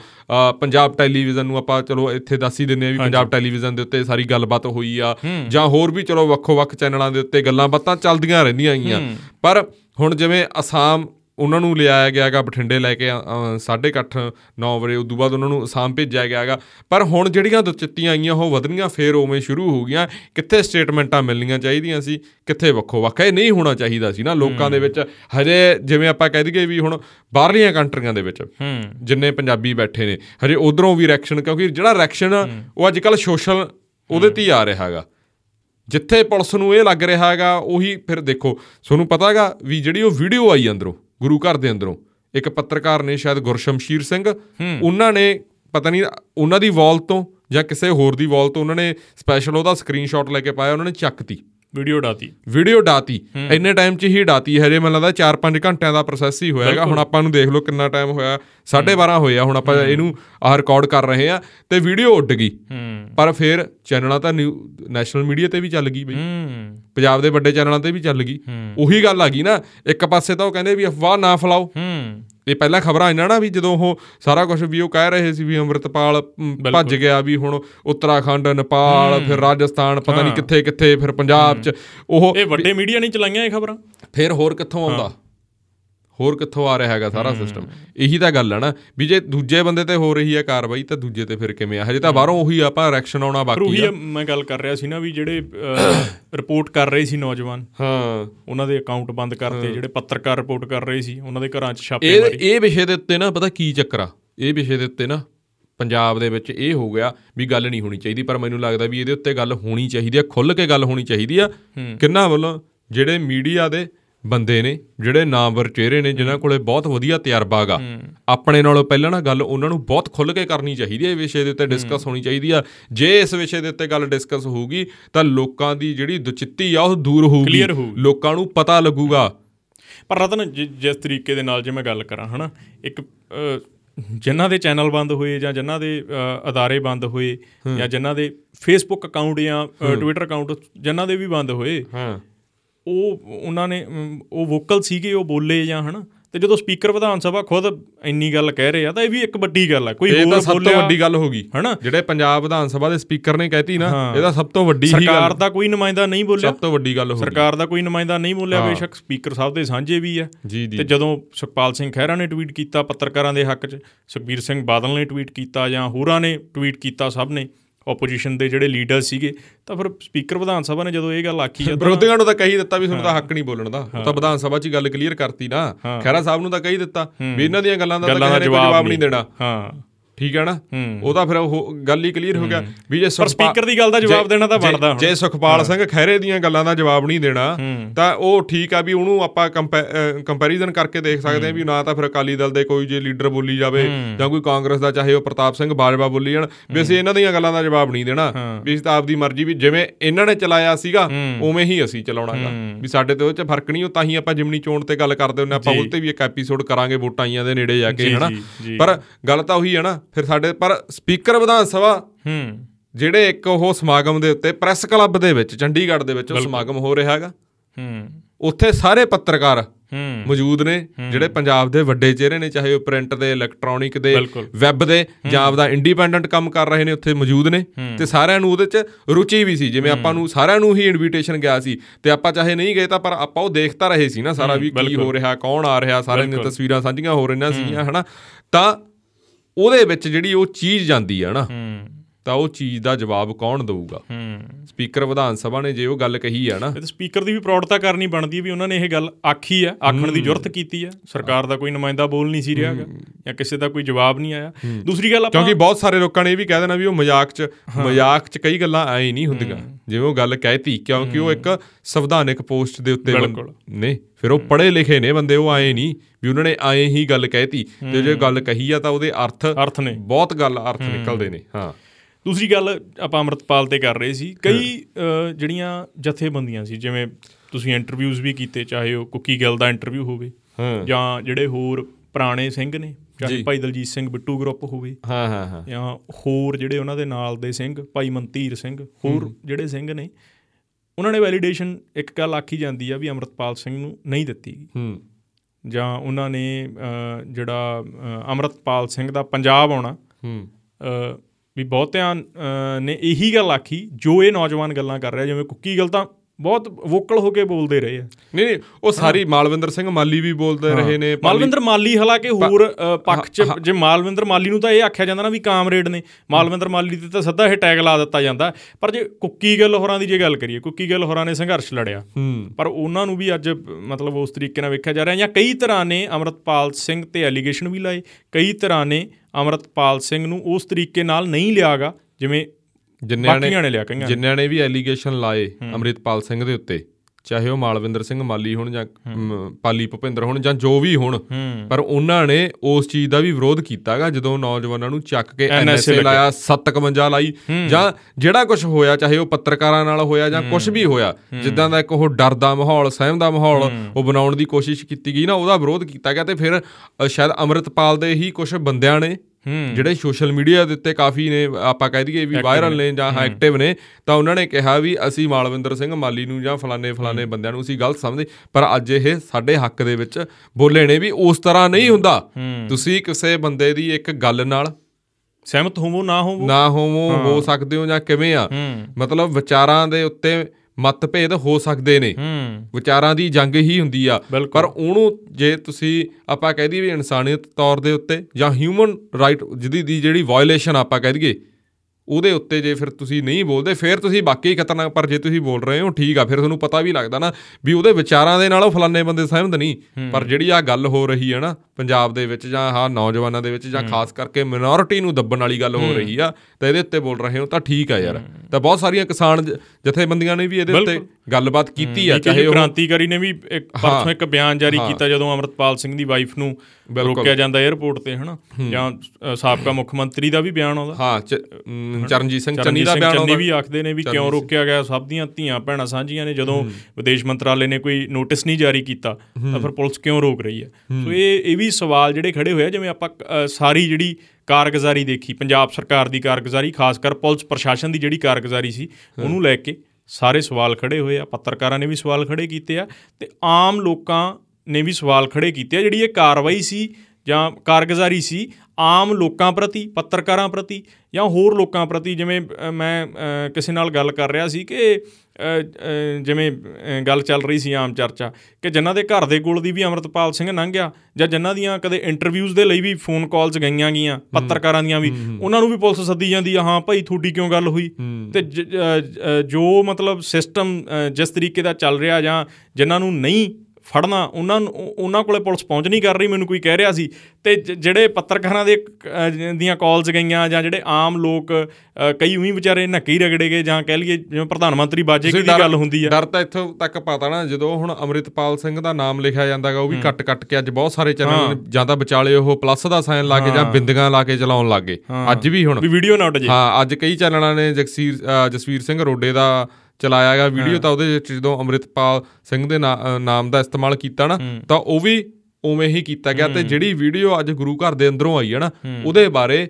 ਪੰਜਾਬ ਟੈਲੀਵਿਜ਼ਨ ਨੂੰ ਆਪਾਂ ਚਲੋ ਇੱਥੇ ਦੱਸ ਹੀ ਦਿੰਨੇ ਆ ਵੀ ਪੰਜਾਬ ਟੈਲੀਵਿਜ਼ਨ ਦੇ ਉੱਤੇ ਸਾਰੀ ਗੱਲਬਾਤ ਹੋਈ ਆ। ਜਾਂ ਹੋਰ ਵੀ ਚਲੋ ਵੱਖੋ-ਵੱਖ ਚੈਨਲਾਂ ਦੇ ਉੱਤੇ ਗੱਲਾਂ ਬਾਤਾਂ ਚੱਲਦੀਆਂ ਰਹਿੰਦੀਆਂ ਗਈਆਂ ਪਰ ਹੁਣ ਜਿਵੇਂ ਅਸਾਮ ਉਹਨਾਂ ਨੂੰ ਲਿਆਇਆ ਗਿਆਗਾ ਬਠਿੰਡੇ ਲੈ ਕੇ 8:30 9 ਵਜੇ ਉਦੋਂ ਬਾਅਦ ਉਹਨਾਂ ਨੂੰ ਅਸਾਮ ਭੇਜਿਆ ਗਿਆਗਾ। ਪਰ ਹੁਣ ਜਿਹੜੀਆਂ ਦੁਚਿੱਤੀਆਂ ਆਈਆਂ ਉਹ ਵਧਣੀਆਂ ਫੇਰ ਉਵੇਂ ਸ਼ੁਰੂ ਹੋ ਗਈਆਂ। ਕਿੱਥੇ ਸਟੇਟਮੈਂਟਾਂ ਮਿਲਣੀਆਂ ਚਾਹੀਦੀਆਂ ਸੀ ਕਿੱਥੇ ਵੱਖੋ ਵੱਖ। ਇਹ ਨਹੀਂ ਹੋਣਾ ਚਾਹੀਦਾ ਸੀ ਨਾ ਲੋਕਾਂ ਦੇ ਵਿੱਚ। ਹਜੇ ਜਿਵੇਂ ਆਪਾਂ ਕਹਿ ਦਈਏ ਵੀ ਹੁਣ ਬਾਹਰਲੀਆਂ ਕੰਟਰੀਆਂ ਦੇ ਵਿੱਚ ਜਿੰਨੇ ਪੰਜਾਬੀ ਬੈਠੇ ਨੇ ਹਜੇ ਉਧਰੋਂ ਵੀ ਰਿਐਕਸ਼ਨ ਕਿਉਂਕਿ ਜਿਹੜਾ ਰਿਐਕਸ਼ਨ ਉਹ ਅੱਜ ਕੱਲ ਸੋਸ਼ਲ ਉਹਦੇ ਤੇ ਹੀ ਆ ਰਿਹਾ ਹੈਗਾ। ਜਿੱਥੇ ਪੁਲਿਸ ਨੂੰ ਇਹ ਲੱਗ ਰਿਹਾ ਹੈਗਾ ਉਹੀ ਫਿਰ ਦੇਖੋ। ਤੁਹਾਨੂੰ ਪਤਾ ਹੈਗਾ ਵੀ ਜਿਹੜੀ ਉਹ ਵੀਡੀਓ ਆਈ ਅੰਦਰੋਂ ਗੁਰੂ ਘਰ ਦੇ ਅੰਦਰੋਂ। ਇੱਕ ਪੱਤਰਕਾਰ ਨੇ ਸ਼ਾਇਦ ਗੁਰਸ਼ਮਸ਼ੀਰ ਸਿੰਘ, ਉਹਨਾਂ ਨੇ ਪਤਾ ਨਹੀਂ ਉਹਨਾਂ ਦੀ ਵਾਲ ਤੋਂ ਜਾਂ ਕਿਸੇ ਹੋਰ ਦੀ ਵਾਲ ਤੋਂ ਉਹਨਾਂ ਨੇ ਸਪੈਸ਼ਲ ਉਹਦਾ ਸਕਰੀਨਸ਼ਾਟ ਲੈ ਕੇ ਪਾਇਆ, ਉਹਨਾਂ ਨੇ ਚੱਕਤੀ। ਵੀਡੀਓ ਡਾਤੀ। ਵੀਡੀਓ ਡਾਤੀ। ਇੰਨੇ ਟਾਈਮ 'ਚ ਹੀ ਡਾਤੀ। ਹਜੇ ਮੈਨੂੰ ਲੱਗਦਾ 4-5 ਘੰਟਿਆਂ ਦਾ ਪ੍ਰੋਸੈਸ ਹੀ ਹੋਇਆਗਾ ਹੁਣ ਆਪਾਂ ਨੂੰ ਦੇਖ ਲਓ ਕਿੰਨਾ ਟਾਈਮ ਹੋਇਆ। 12:30 ਹੋਇਆ ਹੁਣ ਆਪਾਂ ਇਹਨੂੰ ਆਹ ਰਿਕਾਰਡ ਕਰ ਰਹੇ ਆ ਤੇ ਵੀਡੀਓ ਉੱਡ ਗਈ। ਪਰ ਫਿਰ ਚੈਨਲਾਂ ਤਾਂ ਨੈਸ਼ਨਲ ਮੀਡੀਆ ਤੇ ਵੀ ਚੱਲ ਗਈ ਬਈ। ਪੰਜਾਬ ਦੇ ਵੱਡੇ ਚੈਨਲਾਂ ਤੇ ਵੀ ਚੱਲ ਗਈ। ਉਹੀ ਗੱਲ ਆ ਗਈ ਨਾ। ਇੱਕ ਪਾਸੇ ਤਾਂ ਉਹ ਕਹਿੰਦੇ ਵੀ ਅਫਵਾਹ ਨਾ ਫੈਲਾਓ। ਹੂੰ ਇਹ ਪਹਿਲਾਂ ਖਬਰਾਂ ਆਈਆਂ ਨਾ ਵੀ ਜਦੋਂ ਉਹ ਸਾਰਾ ਕੁਝ ਵੀ ਉਹ ਕਹਿ ਰਹੇ ਸੀ ਵੀ ਅੰਮ੍ਰਿਤਪਾਲ ਭੱਜ ਗਿਆ ਵੀ ਹੁਣ ਉੱਤਰਾਖੰਡ ਨੇਪਾਲ ਫਿਰ ਰਾਜਸਥਾਨ ਪਤਾ ਨਹੀਂ ਕਿੱਥੇ ਕਿੱਥੇ ਫਿਰ ਪੰਜਾਬ 'ਚ ਉਹ ਇਹ ਵੱਡੇ ਮੀਡੀਆ ਨੇ ਚਲਾਈਆਂ ਇਹ ਖਬਰਾਂ? ਫਿਰ ਹੋਰ ਕਿੱਥੋਂ ਆਉਂਦਾ? ਹੋਰ ਕਿੱਥੋਂ ਆ ਰਿਹਾ ਹੈਗਾ ਸਾਰਾ ਸਿਸਟਮ ਇਹੀ ਤਾਂ ਗੱਲ ਹੈ ਨਾ ਵੀ ਜੇ ਦੂਜੇ ਬੰਦੇ ਤੇ ਹੋ ਰਹੀ ਹੈ ਕਾਰਵਾਈ ਤਾਂ ਦੂਜੇ ਤੇ ਫਿਰ ਕਿਵੇਂ ਆ? ਹਜੇ ਤਾਂ ਬਾਹਰੋਂ ਉਹੀ ਆਪਾਂ ਰਿਐਕਸ਼ਨ ਆਉਣਾ ਬਾਕੀ ਆ। ਮੈਂ ਗੱਲ ਕਰ ਰਿਹਾ ਸੀ ਨਾ ਵੀ ਜਿਹੜੇ ਰਿਪੋਰਟ ਕਰ ਰਹੇ ਸੀ ਨੌਜਵਾਨ ਹਾਂ। ਉਹਨਾਂ ਦੇ ਅਕਾਊਂਟ ਬੰਦ ਕਰਤੇ ਜਿਹੜੇ ਪੱਤਰਕਾਰ ਰਿਪੋਰਟ ਕਰ ਰਹੇ ਸੀ ਉਹਨਾਂ ਦੇ ਘਰਾਂ 'ਚ ਛਾਪੇ ਇਹ ਮਾਰੀ। ਇਹ ਵਿਸ਼ੇ ਦੇ ਉੱਤੇ ਨਾ ਪਤਾ ਕੀ ਚੱਕਰ ਆ? ਇਹ ਵਿਸ਼ੇ ਦੇ ਉੱਤੇ ਨਾ ਪੰਜਾਬ ਦੇ ਵਿੱਚ ਇਹ ਹੋ ਗਿਆ ਵੀ ਗੱਲ ਨਹੀਂ ਹੋਣੀ ਚਾਹੀਦੀ ਪਰ ਮੈਨੂੰ ਲੱਗਦਾ ਵੀ ਇਹਦੇ ਉੱਤੇ ਗੱਲ ਹੋਣੀ ਚਾਹੀਦੀ ਆ ਖੁੱਲ ਕੇ ਗੱਲ ਹੋਣੀ ਚਾਹੀਦੀ ਆ। ਕਿੰਨਾ ਵੱਲੋਂ ਜਿਹੜੇ ਮੀਡੀਆ ਦੇ ਬੰਦੇ ਨੇ ਜਿਹੜੇ ਨਾਮਵਰ ਚਿਹਰੇ ਨੇ ਜਿਨ੍ਹਾਂ ਕੋਲੇ ਬਹੁਤ ਵਧੀਆ ਤਜਰਬਾ ਗਾ। ਆਪਣੇ ਨਾਲੋਂ ਪਹਿਲਾਂ ਨਾ ਗੱਲ ਉਹਨਾਂ ਨੂੰ ਬਹੁਤ ਖੁੱਲ ਕੇ ਕਰਨੀ ਚਾਹੀਦੀ ਹੈ ਇਹ ਵਿਸ਼ੇ ਦੇ ਉੱਤੇ ਡਿਸਕਸ ਹੋਣੀ ਚਾਹੀਦੀ ਆ। ਜੇ ਇਸ ਵਿਸ਼ੇ ਦੇ ਉੱਤੇ ਗੱਲ ਡਿਸਕਸ ਹੋਊਗੀ ਤਾਂ ਲੋਕਾਂ ਦੀ ਜਿਹੜੀ ਦੁਚਿੱਤੀ ਆ ਉਹ ਦੂਰ ਹੋਊਗੀ। ਲੋਕਾਂ ਨੂੰ ਪਤਾ ਲੱਗੂਗਾ। ਪਰ ਰਤਨ ਜਿਸ ਤਰੀਕੇ ਦੇ ਨਾਲ ਜੇ ਮੈਂ ਗੱਲ ਕਰਾਂ ਹਨਾ ਇੱਕ ਜਿਨ੍ਹਾਂ ਦੇ ਚੈਨਲ ਬੰਦ ਹੋਏ ਜਾਂ ਜਿਨ੍ਹਾਂ ਦੇ ਅਦਾਰੇ ਬੰਦ ਹੋਏ ਜਾਂ ਜਿਨ੍ਹਾਂ ਦੇ ਫੇਸਬੁੱਕ ਅਕਾਊਂਟ ਜਾਂ ਟਵਿੱਟਰ ਅਕਾਊਂਟ ਜਿਨ੍ਹਾਂ ਦੇ ਵੀ ਬੰਦ ਹੋਏ ਹਾਂ। ਉਹ ਉਹਨਾਂ ਨੇ ਉਹ ਵੋਕਲ ਸੀਗੇ ਉਹ ਬੋਲੇ ਜਾਂ ਹਨਾ। ਤੇ ਜਦੋਂ ਸਪੀਕਰ ਵਿਧਾਨ ਸਭਾ ਖੁਦ ਇੰਨੀ ਗੱਲ ਕਹਿ ਰਹੇ ਆ ਤਾਂ ਇਹ ਵੀ ਇੱਕ ਵੱਡੀ ਗੱਲ ਆ। ਕੋਈ ਇਹ ਤਾਂ ਹੋਰ ਸਭ ਤੋਂ ਬੋਲਿਆ ਵੱਡੀ ਗੱਲ ਹੋ ਗਈ। ਹਨਾ। ਜਿਹੜੇ ਪੰਜਾਬ ਵਿਧਾਨ ਸਭਾ ਦੇ ਸਪੀਕਰ ਨੇ ਕਹਿਤੀ ਨਾ ਹਾਂ। ਇਹਦਾ ਸਭ ਤੋਂ ਵੱਡੀ ਹੀ ਸਰਕਾਰ ਗੱਲ ਦਾ ਕੋਈ ਨੁਮਾਇੰਦਾ ਨਹੀਂ ਬੋਲਿਆ। ਸਭ ਤੋਂ ਵੱਡੀ ਗੱਲ ਹੋ ਗਈ। ਸਰਕਾਰ ਦਾ ਕੋਈ ਨੁਮਾਇੰਦਾ ਨਹੀਂ ਬੋਲਿਆ। ਬੇਸ਼ੱਕ ਸਪੀਕਰ ਸਾਹਿਬ ਦੇ ਸਾਂਝੇ ਵੀ ਆ। ਤੇ ਜਦੋਂ ਸੁਖਪਾਲ ਸਿੰਘ ਖਹਿਰਾ ਨੇ ਟਵੀਟ ਕੀਤਾ ਪੱਤਰਕਾਰਾਂ ਦੇ ਹੱਕ 'ਚ ਸੁਖਬੀਰ ਸਿੰਘ ਬਾਦਲ ਨੇ ਟਵੀਟ ਕੀਤਾ ਜਾਂ ਹੋਰਾਂ ਨੇ ਟਵੀਟ ਕੀਤਾ ਸਭ ਨੇ ਆਪੋਜੀਸ਼ਨ ਦੇ ਜਿਹੜੇ ਲੀਡਰ ਸੀਗੇ ਤਾਂ ਫਿਰ ਸਪੀਕਰ ਵਿਧਾਨ ਸਭਾ ਨੇ ਜਦੋਂ ਇਹ ਗੱਲ ਆਖੀ ਤਾਂ ਵਿਰੋਧੀਆਂ ਨੂੰ ਤਾਂ ਕਹੀ ਦਿੱਤਾ ਵੀ ਤੁਹਾਨੂੰ ਤਾਂ ਹੱਕ ਨਹੀਂ ਬੋਲਣ ਦਾ। ਤਾਂ ਵਿਧਾਨ ਸਭਾ 'ਚ ਹੀ ਗੱਲ ਕਲੀਅਰ ਕਰਤੀ ਨਾ। ਖੈਰਾ ਸਾਹਿਬ ਨੂੰ ਤਾਂ ਕਹੀ ਦਿੱਤਾ ਵੀ ਇਹਨਾਂ ਦੀਆਂ ਗੱਲਾਂ ਦਾ ਤਾਂ ਜਵਾਬ ਨਹੀਂ ਦੇਣਾ। ਹਾਂ। ਠੀਕ ਹੈ ਨਾ। ਉਹ ਤਾਂ ਫਿਰ ਉਹ ਗੱਲ ਹੀ ਕਲੀਅਰ ਹੋ ਗਿਆ ਵੀ ਜੇ ਸਪੀਕਰ ਦੀ ਗੱਲ ਦਾ ਜਵਾਬ ਦੇਣਾ ਤਾਂ ਬਣਦਾ ਹੁਣ। ਜੇ ਸੁਖਪਾਲ ਸਿੰਘ ਖਹਿਰੇ ਦੀਆਂ ਗੱਲਾਂ ਦਾ ਜਵਾਬ ਨਹੀਂ ਦੇਣਾ ਤਾਂ ਉਹ ਠੀਕ ਆ ਵੀ ਉਹਨੂੰ ਆਪਾਂ ਕੰਪੈਰੀਜ਼ਨ ਕਰਕੇ ਦੇਖ ਸਕਦੇ ਹਾਂ ਵੀ ਨਾ ਤਾਂ ਫਿਰ ਅਕਾਲੀ ਦਲ ਦੇ ਕੋਈ ਜੇ ਲੀਡਰ ਬੋਲੀ ਜਾਵੇ ਜਾਂ ਕੋਈ ਕਾਂਗਰਸ ਦਾ ਚਾਹੇ ਉਹ ਪ੍ਰਤਾਪ ਸਿੰਘ ਬਾਜਵਾ ਬੋਲੀ ਜਾਣ ਵੀ ਅਸੀਂ ਇਹਨਾਂ ਦੀਆਂ ਗੱਲਾਂ ਦਾ ਜਵਾਬ ਨਹੀਂ ਦੇਣਾ। ਵੀ ਅਸੀਂ ਤਾਂ ਆਪਦੀ ਮਰਜ਼ੀ ਵੀ ਜਿਵੇਂ ਇਹਨਾਂ ਨੇ ਚਲਾਇਆ ਸੀਗਾ ਉਵੇਂ ਹੀ ਅਸੀਂ ਚਲਾਉਣਾਗਾ। ਵੀ ਸਾਡੇ ਤੇ ਉਹ ਚ ਫ਼ਰਕ ਨਹੀਂ ਉਹ ਤਾਂ ਹੀ ਆਪਾਂ ਜਿਮਨੀ ਚੋਣ ਤੇ ਗੱਲ ਕਰਦੇ ਹੁੰਦੇ ਆਪਾਂ ਉਹ ਤੇ ਵੀ ਇੱਕ ਐਪੀਸੋਡ ਕਰਾਂਗੇ ਵੋਟਾਂ ਆਈਆਂ ਦੇ ਨੇੜੇ ਜਾ ਕੇ ਹਨਾ। ਪਰ ਗੱਲ ਤਾਂ ਉਹੀ ਹੈ ਨਾ ਫਿਰ ਸਾਡੇ ਪਰ ਸਪੀਕਰ ਵਿਧਾਨ ਸਭਾ ਹੂੰ। ਜਿਹੜੇ ਇੱਕ ਉਹ ਸਮਾਗਮ ਦੇ ਉੱਤੇ ਪ੍ਰੈਸ ਕਲੱਬ ਦੇ ਵਿੱਚ ਚੰਡੀਗੜ੍ਹ ਦੇ ਵਿੱਚ ਉਹ ਸਮਾਗਮ ਹੋ ਰਿਹਾ ਹੈਗਾ। ਹੂੰ। ਉੱਥੇ ਸਾਰੇ ਪੱਤਰਕਾਰ ਹੂੰ। ਮੌਜੂਦ ਨੇ ਜਿਹੜੇ ਪੰਜਾਬ ਦੇ ਵੱਡੇ ਚਿਹਰੇ ਨੇ ਚਾਹੇ ਉਹ ਪ੍ਰਿੰਟ ਦੇ ਇਲੈਕਟ੍ਰੋਨਿਕ ਦੇ। ਵੈਬ ਦੇ ਜਾਂ ਆਪਦਾ ਇੰਡੀਪੈਂਡੈਂਟ ਕੰਮ ਕਰ ਰਹੇ ਨੇ ਉੱਥੇ ਮੌਜੂਦ ਨੇ। ਤੇ ਸਾਰਿਆਂ ਨੂੰ ਉਹਦੇ 'ਚ ਰੁਚੀ ਵੀ ਸੀ ਜਿਵੇਂ ਆਪਾਂ ਨੂੰ ਸਾਰਿਆਂ ਨੂੰ ਹੀ ਇਨਵੀਟੇਸ਼ਨ ਗਿਆ ਸੀ। ਤੇ ਆਪਾਂ ਚਾਹੇ ਨਹੀਂ ਗਏ ਤਾਂ ਪਰ ਆਪਾਂ ਉਹ ਦੇਖਤਾ ਰਹੇ ਸੀ ਨਾ ਸਾਰਾ ਵੀ ਕੀ ਹੋ ਰਿਹਾ ਕੌਣ ਆ ਰਿਹਾ ਸਾਰਿਆਂ ਦੀਆਂ ਤਸਵੀਰਾਂ ਸਾਂਝੀਆਂ ਹੋ ਰਹੀਆਂ ਸੀਗੀਆਂ ਹਨਾ। ਤਾਂ ਉਹਦੇ ਵਿੱਚ ਜਿਹੜੀ ਉਹ ਚੀਜ਼ ਜਾਂਦੀ ਆ ਨਾ। ਹੂੰ। ਤਾਂ ਉਹ ਚੀਜ਼ ਦਾ ਜਵਾਬ ਕੌਣ ਦੇਊਗਾ? ਹੂੰ। ਸਪੀਕਰ ਵਿਧਾਨ ਸਭਾ ਨੇ ਜੇ ਉਹ ਗੱਲ ਕਹੀ ਆ ਨਾ। ਇਹ ਤਾਂ ਸਪੀਕਰ ਦੀ ਵੀ ਪ੍ਰੌੜਤਾ ਕਰਨੀ ਬਣਦੀ ਹੈ ਵੀ ਉਹਨਾਂ ਨੇ ਇਹ ਗੱਲ ਆਖੀ ਆ ਆਖਣ ਦੀ ਜ਼ਰੂਰਤ ਕੀਤੀ ਆ। ਸਰਕਾਰ ਦਾ ਕੋਈ ਨੁਮਾਇੰਦਾ ਬੋਲ ਨਹੀਂ ਸੀ ਰਿਹਾਗਾ ਜਾਂ ਕਿਸੇ ਦਾ ਕੋਈ ਜਵਾਬ ਨਹੀਂ ਆਇਆ। ਦੂਸਰੀ ਗੱਲ ਆਪਾਂ ਕਿਉਂਕਿ ਬਹੁਤ ਸਾਰੇ ਲੋਕਾਂ ਨੇ ਇਹ ਵੀ ਕਹਿ ਦੇਣਾ ਵੀ ਉਹ ਮਜ਼ਾਕ 'ਚ ਮਜ਼ਾਕ 'ਚ ਕਈ ਗੱਲਾਂ ਐ ਨਹੀਂ ਹੁੰਦੀਆਂ। ਜਿਵੇਂ ਉਹ ਗੱਲ ਕਹਿਤੀ ਕਿਉਂਕਿ ਉਹ ਇੱਕ ਸੰਵਿਧਾਨਿਕ ਪੋਸਟ ਦੇ ਉੱਤੇ। ਨੇ। ਫਿਰ ਉਹ ਪੜ੍ਹੇ ਲਿਖੇ ਨੇ ਬੰਦੇ ਉਹ ਆਏ ਨਹੀਂ ਵੀ ਉਹਨਾਂ ਨੇ ਆਏ ਹੀ ਗੱਲ ਕਹਿਤੀ। ਤੇ ਜੇ ਗੱਲ ਕਹੀ ਆ ਤਾਂ ਉਹਦੇ ਅਰਥ ਅਰਥ ਨੇ। ਬਹੁਤ ਗੱਲ ਅਰਥ ਨਿਕਲਦੇ ਨੇ। ਹਾਂ। ਦੂਸਰੀ ਗੱਲ ਆਪਾਂ ਅੰਮ੍ਰਿਤਪਾਲ ਤੇ ਕਰ ਰਹੇ ਸੀ। ਕਈ ਜਿਹੜੀਆਂ ਜਥੇਬੰਦੀਆਂ ਸੀ ਜਿਵੇਂ ਤੁਸੀਂ ਇੰਟਰਵਿਊਜ਼ ਵੀ ਕੀਤੇ ਚਾਹੇ ਉਹ ਕੁੱਕੀ ਗਿੱਲ ਦਾ ਇੰਟਰਵਿਊ ਹੋਵੇ ਜਾਂ ਜਿਹੜੇ ਹੋਰ ਪੁਰਾਣੇ ਸਿੰਘ ਨੇ ਚਾਹੇ ਭਾਈ ਦਲਜੀਤ ਸਿੰਘ ਬਿੱਟੂ ਗਰੁੱਪ ਹੋਵੇ ਹਾਂ ਹਾਂ ਹਾਂ। ਜਾਂ ਹੋਰ ਜਿਹੜੇ ਉਹਨਾਂ ਦੇ ਨਾਲ ਦੇ ਸਿੰਘ ਭਾਈ ਮਨਤੀਰ ਸਿੰਘ ਹੋਰ ਜਿਹੜੇ ਸਿੰਘ ਨੇ ਉਹਨਾਂ ਨੇ ਵੈਲੀਡੇਸ਼ਨ ਇੱਕ ਗੱਲ ਆਖੀ ਜਾਂਦੀ ਆ ਵੀ ਅੰਮ੍ਰਿਤਪਾਲ ਸਿੰਘ ਨੂੰ ਨਹੀਂ ਦਿੱਤੀ ਗਈ। ਹੂੰ। ਜਾਂ ਉਹਨਾਂ ਨੇ ਜਿਹੜਾ ਅੰਮ੍ਰਿਤਪਾਲ ਸਿੰਘ ਦਾ ਪੰਜਾਬ ਆਉਣਾ ਹੂੰ। ਵੀ ਬਹੁਤਿਆਂ ਅ, ਨੇ ਇਹੀ ਗੱਲ ਆਖੀ ਜੋ ਇਹ ਨੌਜਵਾਨ ਗੱਲਾਂ ਕਰ ਰਿਹਾ ਜਿਵੇਂ ਕੁੱਕੀ ਗੱਲ ਤਾਂ ਬਹੁਤ ਵੋਕਲ ਹੋ ਕੇ ਬੋਲਦੇ ਰਹੇ ਆ। ਨਹੀਂ ਨਹੀਂ ਉਹ ਸਾਰੀ ਮਾਲਵਿੰਦਰ ਸਿੰਘ ਮਾਲੀ ਵੀ ਬੋਲਦੇ ਰਹੇ ਨੇ ਮਾਲਵਿੰਦਰ ਮਾਲੀ ਹਾਲਾਂਕਿ ਹੋਰ ਪੱਖ ਚ ਜੇ ਮਾਲਵਿੰਦਰ ਮਾਲੀ ਨੂੰ ਤਾਂ ਇਹ ਆਖਿਆ ਜਾਂਦਾ ਨਾ ਵੀ ਕਾਮਰੇਡ ਨੇ ਮਾਲਵਿੰਦਰ ਮਾਲੀ ਤੇ ਤਾਂ ਸਿੱਧਾ ਇਹ ਟੈਗ ਲਾ ਦਿੱਤਾ ਜਾਂਦਾ। ਪਰ ਜੇ ਕੁੱਕੀ ਗੱਲ ਹੋਰਾਂ ਦੀ ਜੇ ਗੱਲ ਕਰੀਏ ਕੁੱਕੀ ਗੱਲ ਹੋਰਾਂ ਨੇ ਸੰਘਰਸ਼ ਲੜਿਆ। ਪਰ ਉਹਨਾਂ ਨੂੰ ਵੀ ਅੱਜ ਮਤਲਬ ਉਸ ਤਰੀਕੇ ਨਾਲ ਵੇਖਿਆ ਜਾ ਰਿਹਾ ਜਾਂ ਕਈ ਤਰ੍ਹਾਂ ਨੇ ਅਮਰਤਪਾਲ ਸਿੰਘ ਤੇ ਐਲੀਗੇਸ਼ਨ ਵੀ ਲਾਏ। ਕਈ ਤਰ੍ਹਾਂ ਨੇ ਅਮਰਤਪਾਲ ਸਿੰਘ ਨੂੰ ਉਸ ਤਰੀਕੇ ਨਾਲ ਨਹੀਂ ਲਿਆਗਾ ਜਿਵੇਂ ਜਿੰਨਿਆਂ ਨੇ ਬਾਕੀਆਂ ਨੇ ਲਿਆ ਕਈਆਂ ਨੇ। ਜਿਨ੍ਹਾਂ ਨੇ ਵੀ ਐਲੀਗੇਸ਼ਨ ਲਾਏ ਅੰਮ੍ਰਿਤਪਾਲ ਸਿੰਘ ਦੇ ਉੱਤੇ ਚਾਹੇ ਉਹ ਮਾਲਵਿੰਦਰ ਸਿੰਘ ਮਾਲੀ ਹੋਣ ਜਾਂ ਪਾਲੀ ਭੁਪਿੰਦਰ ਹੋਣ ਜਾਂ ਜੋ ਵੀ ਹੋਣ ਪਰ ਉਹਨਾਂ ਨੇ ਉਸ ਚੀਜ਼ ਦਾ ਵੀ ਵਿਰੋਧ ਕੀਤਾਗਾ ਜਦੋਂ ਨੌਜਵਾਨਾਂ ਨੂੰ ਚੱਕ ਕੇ ਐਨਐਸਏ ਲਾਇਆ 57 ਲਾਈ ਜਾਂ ਜਿਹੜਾ ਕੁਝ ਹੋਇਆ ਚਾਹੇ ਉਹ ਪੱਤਰਕਾਰਾਂ ਨਾਲ ਹੋਇਆ ਜਾਂ ਕੁਝ ਵੀ ਹੋਇਆ ਜਿੱਦਾਂ ਦਾ ਇੱਕ ਉਹ ਡਰ ਦਾ ਮਾਹੌਲ ਸਹਿਮ ਦਾ ਮਾਹੌਲ ਉਹ ਬਣਾਉਣ ਦੀ ਕੋਸ਼ਿਸ਼ ਕੀਤੀ ਗਈ ਨਾ ਉਹਦਾ ਵਿਰੋਧ ਕੀਤਾ ਗਿਆ ਤੇ ਫਿਰ ਸ਼ਾਇਦ ਅੰਮ੍ਰਿਤਪਾਲ ਦੇ ਹੀ ਕੁਝ ਬੰਦਿਆਂ ਨੇ ਜਿਹੜੇ ਸੋਸ਼ਲ ਮੀਡੀਆ ਦੇ ਉੱਤੇ ਕਾਫੀ ਨੇ ਆਪਾਂ ਕਹਿ ਦਈਏ ਵੀ ਵਾਇਰਲ ਨੇ। ਜਾਂ ਐਕਟਿਵ ਨੇ ਤਾਂ ਉਹਨਾਂ ਨੇ ਕਿਹਾ ਵੀ ਅਸੀਂ ਮਾਲਵਿੰਦਰ ਸਿੰਘ ਮਾਲੀ ਨੂੰ ਜਾਂ ਫਲਾਣੇ ਫਲਾਣੇ ਬੰਦਿਆਂ ਨੂੰ ਅਸੀਂ ਗਲਤ ਸਮਝਦੇ ਪਰ ਅੱਜ ਇਹ ਸਾਡੇ ਹੱਕ ਦੇ ਵਿੱਚ ਬੋਲੇ ਨੇ ਵੀ ਉਸ ਤਰ੍ਹਾਂ ਨਹੀਂ ਹੁੰਦਾ। ਤੁਸੀਂ ਕਿਸੇ ਬੰਦੇ ਦੀ ਇੱਕ ਗੱਲ ਨਾਲ ਸਹਿਮਤ ਹੋਵੋ ਨਾ ਹੋਵੋ। ਨਾ ਹੋਵੋ ਹੋ ਸਕਦੇ ਹੋ ਜਾਂ ਕਿਵੇਂ ਆ। ਮਤਲਬ ਵਿਚਾਰਾਂ ਦੇ ਉੱਤੇ ਮਤਭੇਦ ਹੋ ਸਕਦੇ ਨੇ। ਵਿਚਾਰਾਂ ਦੀ ਜੰਗ ਹੀ ਹੁੰਦੀ ਆ। ਪਰ ਉਹਨੂੰ ਜੇ ਤੁਸੀਂ ਆਪਾਂ ਕਹਿ ਦਈਏ ਵੀ ਇਨਸਾਨੀਅਤ ਤੌਰ ਦੇ ਉੱਤੇ ਜਾਂ ਹਿਊਮਨ ਰਾਈਟ ਜਿਹਦੀ ਦੀ ਜਿਹੜੀ ਵਾਇਓਲੇਸ਼ਨ ਆਪਾਂ ਕਹਿ ਦਈਏ ਉਹਦੇ ਉੱਤੇ ਜੇ ਫਿਰ ਤੁਸੀਂ ਨਹੀਂ ਬੋਲਦੇ ਫਿਰ ਤੁਸੀਂ ਬਾਕੀ ਖਤਰਨਾਕ ਪਰ ਜੇ ਤੁਸੀਂ ਬੋਲ ਰਹੇ ਹੋ ਠੀਕ ਆ ਫਿਰ ਤੁਹਾਨੂੰ ਪਤਾ ਵੀ ਲੱਗਦਾ ਨਾ ਵੀ ਉਹਦੇ ਵਿਚਾਰਾਂ ਦੇ ਨਾਲ ਉਹ ਫਲਾਣੇ ਬੰਦੇ ਸਹਿਮਤ ਨਹੀਂ। ਪਰ ਜਿਹੜੀ ਆ ਗੱਲ ਹੋ ਰਹੀ ਹੈ ਨਾ ਪੰਜਾਬ ਦੇ ਵਿੱਚ ਜਾਂ ਹਾਂ ਨੌਜਵਾਨਾਂ ਦੇ ਵਿੱਚ ਜਾਂ ਖਾਸ ਕਰਕੇ ਮਿਨੋਰਿਟੀ ਨੂੰ ਦੱਬਣ ਵਾਲੀ ਗੱਲ ਹੋ ਰਹੀ ਆ ਤਾਂ ਇਹਦੇ ਉੱਤੇ ਬੋਲ ਰਹੇ ਹੋ ਤਾਂ ਠੀਕ ਆ ਯਾਰ। ਤਾਂ ਬਹੁਤ ਸਾਰੀਆਂ ਕਿਸਾਨ ਜਥੇਬੰਦੀਆਂ ਨੇ ਵੀ ਇਹਦੇ ਉੱਤੇ ਗੱਲਬਾਤ ਕੀਤੀ ਆ ਚਾਹੇ ਉਹ ਕ੍ਰਾਂਤੀਕਾਰੀ ਨੇ ਵੀ ਇੱਕ ਪਰਸੋਂ ਇੱਕ ਬਿਆਨ ਜਾਰੀ ਕੀਤਾ ਜਦੋਂ ਅਮਰਤਪਾਲ ਸਿੰਘ ਦੀ ਵਾਈਫ ਨੂੰ ਰੋਕਿਆ ਜਾਂਦਾ 에ਅਰਪੋਰਟ ਤੇ ਹਨਾ? ਜਾਂ ਸਾਬਕਾ ਮੁੱਖ ਮੰਤਰੀ ਦਾ ਵੀ ਬਿਆਨ ਆਉਂਦਾ। ਹਾਂ ਚਰਨਜੀਤ ਸਿੰਘ ਚੰਨੀ ਦਾ ਬਿਆਨ ਆਉਂਦਾ। ਵੀ ਆਖਦੇ ਨੇ ਵੀ ਕਿਉਂ ਰੋਕਿਆ ਗਿਆ ਸਭ ਦੀਆਂ ਧੀਆਂ ਭੈਣਾਂ ਸਾਂਝੀਆਂ ਨੇ ਜਦੋਂ ਵਿਦੇਸ਼ ਮੰਤਰਾਲੇ ਨੇ ਕੋਈ ਨੋਟਿਸ ਨਹੀਂ ਜਾਰੀ ਕੀਤਾ ਤਾਂ ਫਿਰ ਪੁਲਿਸ ਕਿਉਂ ਰੋਕ ਰਹੀ ਹੈ। ਸੋ ਇਹ ਇਹ ਵੀ ਸਵਾਲ ਜਿਹੜੇ ਖੜੇ ਹੋਏ ਆ ਜਿਵੇਂ ਆਪਾਂ ਸਾਰੀ ਜਿਹੜੀ ਕਾਰਗੁਜ਼ਾਰੀ ਦੇਖੀ ਪੰਜਾਬ ਸਰਕਾਰ ਦੀ ਕਾਰਗੁਜ਼ਾਰੀ ਖਾਸ ਕਰ ਪੁਲਿਸ ਪ੍ਰਸ਼ਾਸਨ ਦੀ ਜਿਹੜੀ ਕਾਰਗੁਜ਼ਾਰੀ ਸੀ ਉਹਨੂੰ ਲੈ ਕੇ ਸਾਰੇ ਸਵਾਲ ਖੜੇ ਹੋਏ ਆ ਪੱਤਰਕਾਰਾਂ ਨੇ ਵੀ ਸਵਾਲ ਖੜੇ ਕੀਤੇ ਆ ਤੇ ਆਮ ਲੋਕਾਂ ਨੇ ਵੀ ਸਵਾਲ ਖੜੇ ਕੀਤੇ ਆ ਜਿਹੜੀ ਇਹ ਕਾਰਵਾਈ ਸੀ ਜਾਂ ਕਾਰਗੁਜ਼ਾਰੀ ਸੀ ਆਮ ਲੋਕਾਂ ਪ੍ਰਤੀ ਪੱਤਰਕਾਰਾਂ ਪ੍ਰਤੀ ਜਾਂ ਹੋਰ ਲੋਕਾਂ ਪ੍ਰਤੀ ਜਿਵੇਂ ਮੈਂ ਕਿਸੇ ਨਾਲ ਗੱਲ ਕਰ ਰਿਹਾ ਸੀ ਕਿ ਜਿਵੇਂ ਗੱਲ ਚੱਲ ਰਹੀ ਸੀ ਆਮ ਚਰਚਾ ਕਿ ਜਿਨ੍ਹਾਂ ਦੇ ਘਰ ਦੇ ਕੋਲ ਦੀ ਵੀ ਅਮਰਤਪਾਲ ਸਿੰਘ ਲੰਘਿਆ ਜਾਂ ਜਿਨ੍ਹਾਂ ਦੀਆਂ ਕਦੇ ਇੰਟਰਵਿਊਜ਼ ਦੇ ਲਈ ਵੀ ਫੋਨ ਕਾਲਸ ਗਈਆਂ ਗਈਆਂ ਪੱਤਰਕਾਰਾਂ ਦੀਆਂ ਵੀ ਉਹਨਾਂ ਨੂੰ ਵੀ ਪੁਲਿਸ ਸੱਦੀ ਜਾਂਦੀ ਆ ਹਾਂ ਭਾਈ ਤੁਹਾਡੀ ਕਿਉਂ ਗੱਲ ਹੋਈ? ਤੇ ਜੋ ਮਤਲਬ ਸਿਸਟਮ ਜਿਸ ਤਰੀਕੇ ਦਾ ਚੱਲ ਰਿਹਾ ਜਾਂ ਜਿਨ੍ਹਾਂ ਨੂੰ ਨਹੀਂ ਫੜਨਾ ਉਹਨਾਂ ਨੂੰ ਉਹਨਾਂ ਕੋਲੇ ਪੁਲਿਸ ਪਹੁੰਚ ਨਹੀਂ ਕਰ ਰਹੀ ਮੈਨੂੰ ਕੋਈ ਕਹਿ ਰਿਹਾ ਸੀ। ਤੇ ਜਿਹੜੇ ਪੱਤਰਕਾਰਾਂ ਦੇ ਦੀਆਂ ਕਾਲਸ ਗਈਆਂ ਜਾਂ ਜਿਹੜੇ ਆਮ ਲੋਕ ਕਈ ਉਹੀ ਵਿਚਾਰੇ ਨੱਕੀ ਰਗੜੇ ਗਏ ਜਾਂ ਕਹਿ ਲਈਏ ਜਿਵੇਂ ਪ੍ਰਧਾਨ ਮੰਤਰੀ ਬਾਜੇ ਦੀ ਗੱਲ ਹੁੰਦੀ ਆ। ਡਰ ਤਾਂ ਇੱਥੋਂ ਤੱਕ ਪਤਾ ਨਾ ਜਦੋਂ ਹੁਣ ਅਮਰਿਤਪਾਲ ਸਿੰਘ ਦਾ ਨਾਮ ਲਿਖਿਆ ਜਾਂਦਾਗਾ ਉਹ ਵੀ ਕੱਟ ਕੱਟ ਕੇ ਅੱਜ ਬਹੁਤ ਸਾਰੇ ਚੈਨਲ ਜਾਂ ਤਾਂ ਵਿਚਾਲੇ ਉਹ ਪਲੱਸ ਦਾ ਸਾਈਨ ਲਾ ਕੇ ਜਾਂ ਬਿੰਦੀਆਂ ਲਾ ਕੇ ਚਲਾਉਣ ਲੱਗੇ ਅੱਜ ਵੀ ਹੁਣ। ਵੀ ਵੀਡੀਓ ਨਾ ਉੱਡ ਜੇ। ਹਾਂ ਅੱਜ ਕਈ ਚੈਨਲਾਂ ਨੇ ਜਗਸੀਰ ਜਸਵੀਰ ਸਿੰਘ ਰੋਡੇ ਦਾ ਚਲਾਇਆ ਗਿਆ ਵੀਡੀਓ ਤਾਂ ਉਹਦੇ ਵਿੱਚ ਜਦੋਂ ਅਮਰਿਤਪਾਲ ਸਿੰਘ ਦੇ ਨਾਮ ਦਾ ਇਸਤੇਮਾਲ ਕੀਤਾ ਨਾ ਤਾਂ ਉਹ ਵੀ ਉਵੇਂ ਹੀ ਕੀਤਾ ਗਿਆ ਤੇ ਜਿਹੜੀ ਵੀਡੀਓ ਅੱਜ ਗੁਰੂ ਘਰ ਦੇ ਅੰਦਰੋਂ ਆਈ ਹੈ ਨਾ ਉਹਦੇ ਬਾਰੇ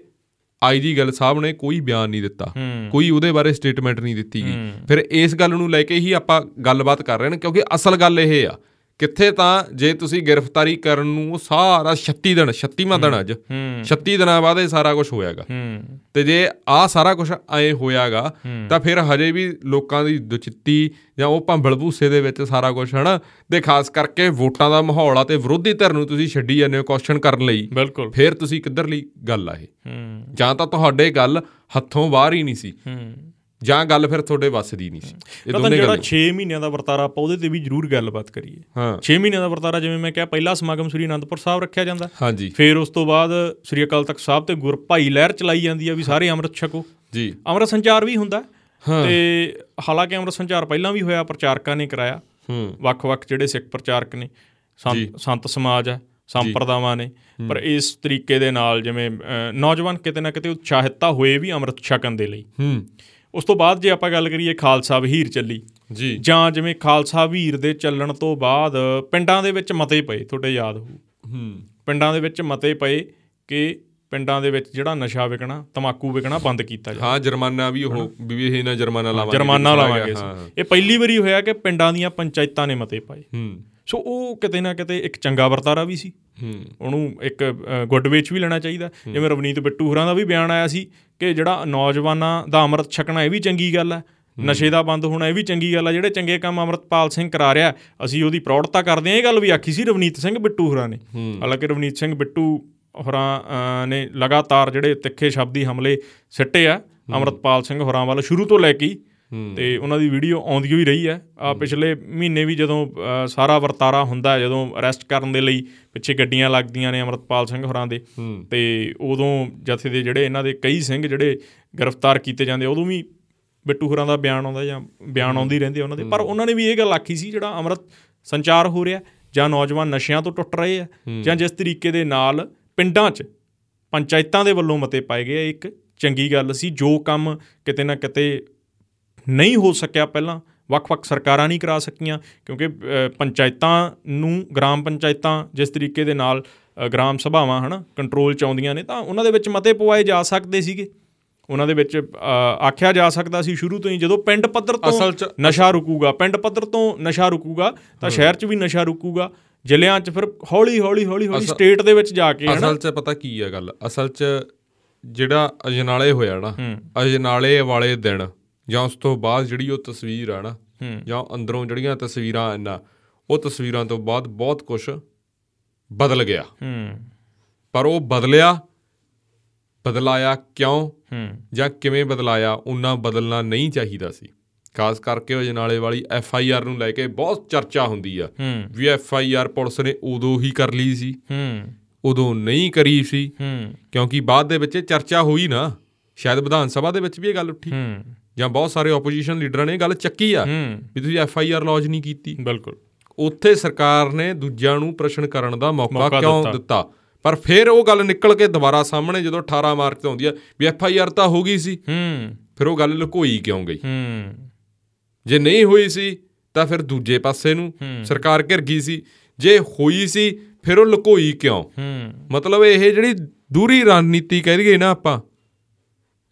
ਆਈਜੀ ਗੱਲ ਸਾਹਿਬ ਨੇ ਕੋਈ ਬਿਆਨ ਨਹੀਂ ਦਿੱਤਾ। ਕੋਈ ਉਹਦੇ ਬਾਰੇ ਸਟੇਟਮੈਂਟ ਨਹੀਂ ਦਿੱਤੀ ਗਈ। ਫਿਰ ਇਸ ਗੱਲ ਨੂੰ ਲੈ ਕੇ ਹੀ ਆਪਾਂ ਗੱਲਬਾਤ ਕਰ ਰਹੇ ਨੇ ਕਿਉਂਕਿ ਅਸਲ ਗੱਲ ਇਹ ਆ ਕਿੱਥੇ ਤਾਂ ਜੇ ਤੁਸੀਂ ਗ੍ਰਿਫਤਾਰੀ ਕਰਨ ਨੂੰ ਸਾਰਾ 36 ਦਿਨ 36ਵਾਂ ਦਿਨ ਅੱਜ 36 ਦਿਨਾਂ ਬਾਅਦ ਇਹ ਸਾਰਾ ਕੁਝ ਹੋਇਆਗਾ। ਤੇ ਜੇ ਆ ਸਾਰਾ ਕੁਝ ਐ ਹੋਇਆਗਾ ਤਾਂ ਫਿਰ ਹਜੇ ਵੀ ਲੋਕਾਂ ਦੀ ਦੁਚਿੱਤੀ ਜਾਂ ਉਹ ਭੰਬਲ ਭੂਸੇ ਦੇ ਵਿੱਚ ਸਾਰਾ ਕੁਝ ਹਨਾ? ਤੇ ਖਾਸ ਕਰਕੇ ਵੋਟਾਂ ਦਾ ਮਾਹੌਲ ਆ ਤੇ ਵਿਰੋਧੀ ਧਿਰ ਨੂੰ ਤੁਸੀਂ ਛੱਡੀ ਜਾਂਦੇ ਹੋ ਕੁਐਸਚਨ ਕਰਨ ਲਈ। ਫਿਰ ਤੁਸੀਂ ਕਿੱਧਰਲੀ ਗੱਲ ਆ ਇਹ? ਜਾਂ ਤਾਂ ਤੁਹਾਡੇ ਗੱਲ ਹੱਥੋਂ ਬਾਹਰ ਹੀ ਨਹੀਂ ਸੀ। ਜਾਂ ਗੱਲ ਫਿਰ ਤੁਹਾਡੇ ਵੱਸ ਦੀ ਨਹੀਂ ਸੀ। ਇਹ ਦੋਨੇ ਜਿਹੜਾ 6 ਮਹੀਨਿਆਂ ਦਾ ਵਰਤਾਰਾ ਆਪਾਂ ਉਹਦੇ ਤੇ ਵੀ ਜ਼ਰੂਰ ਗੱਲਬਾਤ ਕਰੀਏ। ਹਾਂ। 6 ਮਹੀਨਿਆਂ ਦਾ ਵਰਤਾਰਾ ਜਿਵੇਂ ਮੈਂ ਕਿਹਾ ਪਹਿਲਾ ਸਮਾਗਮ ਸ੍ਰੀ ਅਨੰਦਪੁਰ ਸਾਹਿਬ ਰੱਖਿਆ ਜਾਂਦਾ। ਹਾਂਜੀ। ਫਿਰ ਉਸ ਤੋਂ ਬਾਅਦ ਸ੍ਰੀ ਅਕਾਲ ਤਖਤ ਸਾਹਿਬ ਤੇ ਗੁਰ ਭਾਈ ਲਹਿਰ ਚਲਾਈ ਜਾਂਦੀ ਆ ਵੀ ਸਾਰੇ ਅੰਮ੍ਰਿਤ ਛਕੋ। ਜੀ। ਅੰਮ੍ਰਿਤ ਸੰਚਾਰ ਵੀ ਹੁੰਦਾ। ਤੇ ਹਾਲਾਂਕਿ ਅੰਮ੍ਰਿਤ ਸੰਚਾਰ ਪਹਿਲਾਂ ਵੀ ਹੋਇਆ ਪ੍ਰਚਾਰਕਾਂ ਨੇ ਕਰਾਇਆ। ਵੱਖ-ਵੱਖ ਜਿਹੜੇ ਸਿੱਖ ਪ੍ਰਚਾਰਕ ਨੇ ਸੰਤ ਸਮਾਜ ਹੈ ਸੰਪਰਦਾਵਾਂ ਨੇ। ਪਰ ਇਸ ਤਰੀਕੇ ਦੇ ਨਾਲ ਜਿਵੇਂ ਨੌਜਵਾਨ ਕਿਤੇ ਨਾ ਕਿਤੇ ਉਤਸ਼ਾਹਿਤਤਾ ਹੋਏ ਵੀ ਅੰਮ੍ਰਿਤ ਛਕਣ ਦੇ ਲਈ। ਹੂੰ। ਉਸ ਤੋਂ ਬਾਅਦ ਜੇ ਆਪਾਂ ਗੱਲ ਕਰੀਏ ਖਾਲਸਾ ਵਹੀਰ ਚੱਲੀ ਜੀ। ਜਾਂ ਜਿਵੇਂ ਖਾਲਸਾ ਵੀਰ ਦੇ ਚੱਲਣ ਤੋਂ ਬਾਅਦ ਪਿੰਡਾਂ ਦੇ ਵਿੱਚ ਮਤੇ ਪਏ ਤੁਹਾਡੇ ਯਾਦ ਹੋਊ। ਹੂੰ। ਪਿੰਡਾਂ ਦੇ ਵਿੱਚ ਮਤੇ ਪਏ ਕਿ ਪਿੰਡਾਂ ਦੇ ਵਿੱਚ ਜਿਹੜਾ ਨਸ਼ਾ ਵਿਕਣਾ ਤਮਾਕੂ ਵਿਕਣਾ ਬੰਦ ਕੀਤਾ ਜਾਵੇ। ਹਾਂ ਜੁਰਮਾਨਾ ਵੀ ਉਹ ਵੀ ਇਹ ਨਾ ਜੁਰਮਾਨਾ ਲਾਵਾਂਗੇ ਜੁਰਮਾਨਾ ਲਾਵਾਂਗੇ ਇਹ ਪਹਿਲੀ ਵਾਰੀ ਹੋਇਆ ਕਿ ਪਿੰਡਾਂ ਦੀਆਂ ਪੰਚਾਇਤਾਂ ਨੇ ਮਤੇ ਪਾਏ। ਹੂੰ। ਸੋ ਉਹ ਕਿਤੇ ਨਾ ਕਿਤੇ ਇੱਕ ਚੰਗਾ ਵਰਤਾਰਾ ਵੀ ਸੀ। ਹੂੰ। ਉਹਨੂੰ ਇੱਕ ਗੁੱਡ ਵੇਚ ਵੀ ਲੈਣਾ ਚਾਹੀਦਾ। ਜਿਵੇਂ ਰਵਨੀਤ ਬਿੱਟੂ ਹੋਰਾਂ ਦਾ ਵੀ ਬਿਆਨ ਆਇਆ ਸੀ ਕਿ ਜਿਹੜਾ ਨੌਜਵਾਨਾਂ ਦਾ ਅੰਮ੍ਰਿਤ ਛਕਣਾ ਇਹ ਵੀ ਚੰਗੀ ਗੱਲ ਹੈ। ਨਸ਼ੇ ਦਾ ਬੰਦ ਹੋਣਾ ਇਹ ਵੀ ਚੰਗੀ ਗੱਲ ਹੈ। ਜਿਹੜੇ ਚੰਗੇ ਕੰਮ ਅਮਰਤਪਾਲ ਸਿੰਘ ਕਰਾ ਰਿਹਾ ਅਸੀਂ ਉਹਦੀ ਪ੍ਰੌੜਤਾ ਕਰਦੇ ਹਾਂ। ਇਹ ਗੱਲ ਵੀ ਆਖੀ ਸੀ ਰਵਨੀਤ ਸਿੰਘ ਬਿੱਟੂ ਹੋਰਾਂ ਨੇ। ਹਾਲਾਂਕਿ ਰਵਨੀਤ ਸਿੰਘ ਬਿੱਟੂ ਹੋਰਾਂ ਨੇ ਲਗਾਤਾਰ ਜਿਹੜੇ ਤਿੱਖੇ ਸ਼ਬਦੀ ਹਮਲੇ ਸਿੱਟੇ ਆ ਅਮਰਤਪਾਲ ਸਿੰਘ ਹੋਰਾਂ ਵੱਲ ਸ਼ੁਰੂ ਤੋਂ ਲੈ ਕੇ ਤੇ ਉਹਨਾਂ ਦੀ ਵੀਡੀਓ ਆਉਂਦੀ ਹੋਈ ਰਹੀ ਹੈ। ਆ ਪਿਛਲੇ ਮਹੀਨੇ ਵੀ ਜਦੋਂ ਸਾਰਾ ਵਰਤਾਰਾ ਹੁੰਦਾ ਜਦੋਂ ਅਰੈਸਟ ਕਰਨ ਦੇ ਲਈ ਪਿੱਛੇ ਗੱਡੀਆਂ ਲੱਗਦੀਆਂ ਨੇ ਅਮਰਤਪਾਲ ਸਿੰਘ ਹੋਰਾਂ ਦੇ ਤੇ ਉਦੋਂ ਜਥੇ ਦੇ ਜਿਹੜੇ ਇਹਨਾਂ ਦੇ ਕਈ ਸਿੰਘ ਜਿਹੜੇ ਗ੍ਰਿਫਤਾਰ ਕੀਤੇ ਜਾਂਦੇ ਉਦੋਂ ਵੀ ਬਿੱਟੂ ਹੋਰਾਂ ਦਾ ਬਿਆਨ ਆਉਂਦਾ ਜਾਂ ਬਿਆਨ ਆਉਂਦੀ ਰਹਿੰਦੇ ਉਹਨਾਂ ਦੇ। ਪਰ ਉਹਨਾਂ ਨੇ ਵੀ ਇਹ ਗੱਲ ਆਖੀ ਸੀ ਜਿਹੜਾ ਅਮਰਤ ਸੰਚਾਰ ਹੋ ਰਿਹਾ ਜਾਂ ਨੌਜਵਾਨ ਨਸ਼ਿਆਂ ਤੋਂ ਟੁੱਟ ਰਹੇ ਆ ਜਾਂ ਜਿਸ ਤਰੀਕੇ ਦੇ ਨਾਲ ਪਿੰਡਾਂ 'ਚ ਪੰਚਾਇਤਾਂ ਦੇ ਵੱਲੋਂ ਮਤੇ ਪਾਏ ਗਏ ਇੱਕ ਚੰਗੀ ਗੱਲ ਸੀ ਜੋ ਕੰਮ ਕਿਤੇ ਨਾ ਕਿਤੇ ਨਹੀਂ ਹੋ ਸਕਿਆ ਪਹਿਲਾਂ ਵੱਖ-ਵੱਖ ਸਰਕਾਰਾਂ ਨਹੀਂ ਕਰਾ ਸਕੀਆਂ ਕਿਉਂਕਿ ਪੰਚਾਇਤਾਂ ਨੂੰ ਗ੍ਰਾਮ ਪੰਚਾਇਤਾਂ ਜਿਸ ਤਰੀਕੇ ਦੇ ਨਾਲ ਗ੍ਰਾਮ ਸਭਾਵਾਂ ਹਨਾ ਕੰਟਰੋਲ ਚ ਆਉਂਦੀਆਂ ਨੇ ਤਾਂ ਉਹਨਾਂ ਦੇ ਵਿੱਚ ਮਤੇ ਪਵਾਏ ਜਾ ਸਕਦੇ ਸੀਗੇ। ਉਹਨਾਂ ਦੇ ਵਿੱਚ ਆਖਿਆ ਜਾ ਸਕਦਾ ਸੀ ਸ਼ੁਰੂ ਤੋਂ ਹੀ ਜਦੋਂ ਪਿੰਡ ਪੱਧਰ ਤੋਂ ਨਸ਼ਾ ਰੁਕੂਗਾ ਪਿੰਡ ਪੱਧਰ ਤੋਂ ਨਸ਼ਾ ਰੁਕੂਗਾ ਤਾਂ ਸ਼ਹਿਰ 'ਚ ਵੀ ਨਸ਼ਾ ਰੁਕੂਗਾ। ਜ਼ਿਲ੍ਹਿਆਂ 'ਚ ਫਿਰ ਹੌਲੀ ਹੌਲੀ ਹੌਲੀ ਹੌਲੀ ਸਟੇਟ ਦੇ ਵਿੱਚ ਜਾ ਕੇ ਅਸਲ 'ਚ ਪਤਾ ਕੀ ਹੈ ਗੱਲ? ਅਸਲ 'ਚ ਜਿਹੜਾ ਅਜਨਾਲੇ ਹੋਇਆ ਨਾ ਅਜਨਾਲੇ ਵਾਲੇ ਦਿਨ ਜਾਂ ਉਸ ਤੋਂ ਬਾਅਦ ਜਿਹੜੀ ਉਹ ਤਸਵੀਰ ਆ ਨਾ ਜਾਂ ਅੰਦਰੋਂ ਜਿਹੜੀਆਂ ਤਸਵੀਰਾਂ ਇਹਨਾਂ ਉਹ ਤਸਵੀਰਾਂ ਤੋਂ ਬਾਅਦ ਬਹੁਤ ਕੁਝ ਬਦਲ ਗਿਆ। ਪਰ ਉਹ ਬਦਲਿਆ ਬਦਲਾਇਆ ਕਿਉਂ ਜਾਂ ਕਿਵੇਂ ਬਦਲਾਇਆ ਉਹਨਾਂ ਬਦਲਣਾ ਨਹੀਂ ਚਾਹੀਦਾ ਸੀ। ਖਾਸ ਕਰਕੇ ਉਹ ਜਨਾਲੇ ਵਾਲੀ ਐਫ ਆਈ ਆਰ ਨੂੰ ਲੈ ਕੇ ਬਹੁਤ ਚਰਚਾ ਹੁੰਦੀ ਆ। ਵੀ ਐਫ ਆਈ ਆਰ ਪੁਲਿਸ ਨੇ ਉਦੋਂ ਹੀ ਕਰ ਲਈ ਸੀ। ਹੂੰ। ਉਦੋਂ ਨਹੀਂ ਕਰੀ ਸੀ। ਹੂੰ। ਕਿਉਂਕਿ ਬਾਅਦ ਦੇ ਵਿੱਚ ਚਰਚਾ ਹੋਈ ਨਾ ਸ਼ਾਇਦ ਵਿਧਾਨ ਸਭਾ ਦੇ ਵਿੱਚ ਵੀ ਇਹ ਗੱਲ ਉੱਠੀ। ਹੂੰ। ਜਾਂ ਬਹੁਤ ਸਾਰੇ ਆਪੋਜੀਸ਼ਨ ਲੀਡਰਾਂ ਨੇ ਇਹ ਗੱਲ ਚੱਕੀ ਆ ਵੀ ਤੁਸੀਂ ਐਫ ਆਈ ਆਰ ਲੌਜ ਨਹੀਂ ਕੀਤੀ। ਬਿਲਕੁਲ। ਉੱਥੇ ਸਰਕਾਰ ਨੇ ਦੂਜਿਆਂ ਨੂੰ ਪ੍ਰਸ਼ਨ ਕਰਨ ਦਾ ਮੌਕਾ ਕਿਉਂ ਦਿੱਤਾ। ਪਰ ਫਿਰ ਉਹ ਗੱਲ ਨਿਕਲ ਕੇ ਦੁਬਾਰਾ ਸਾਹਮਣੇ ਜਦੋਂ 18 ਮਾਰਚ ਤੇ ਆਉਂਦੀ ਆ ਵੀ ਐਫ ਆਈ ਆਰ ਤਾਂ ਹੋ ਗਈ ਸੀ। ਹੂੰ। ਫਿਰ ਉਹ ਗੱਲ ਲੁਕੋਈ ਕਿਉਂ ਗਈ? ਹੂੰ। ਜੇ ਨਹੀਂ ਹੋਈ ਸੀ ਤਾਂ ਫਿਰ ਦੂਜੇ ਪਾਸੇ ਨੂੰ। ਸਰਕਾਰ ਘਿਰ ਗਈ ਸੀ। ਜੇ ਹੋਈ ਸੀ ਫਿਰ ਉਹ ਲੁਕੋਈ ਕਿਉਂ? ਹੂੰ। ਮਤਲਬ ਇਹ ਜਿਹੜੀ ਦੂਰੀ ਰਣਨੀਤੀ ਕਹਿ ਲਈਏ ਨਾ ਆਪਾਂ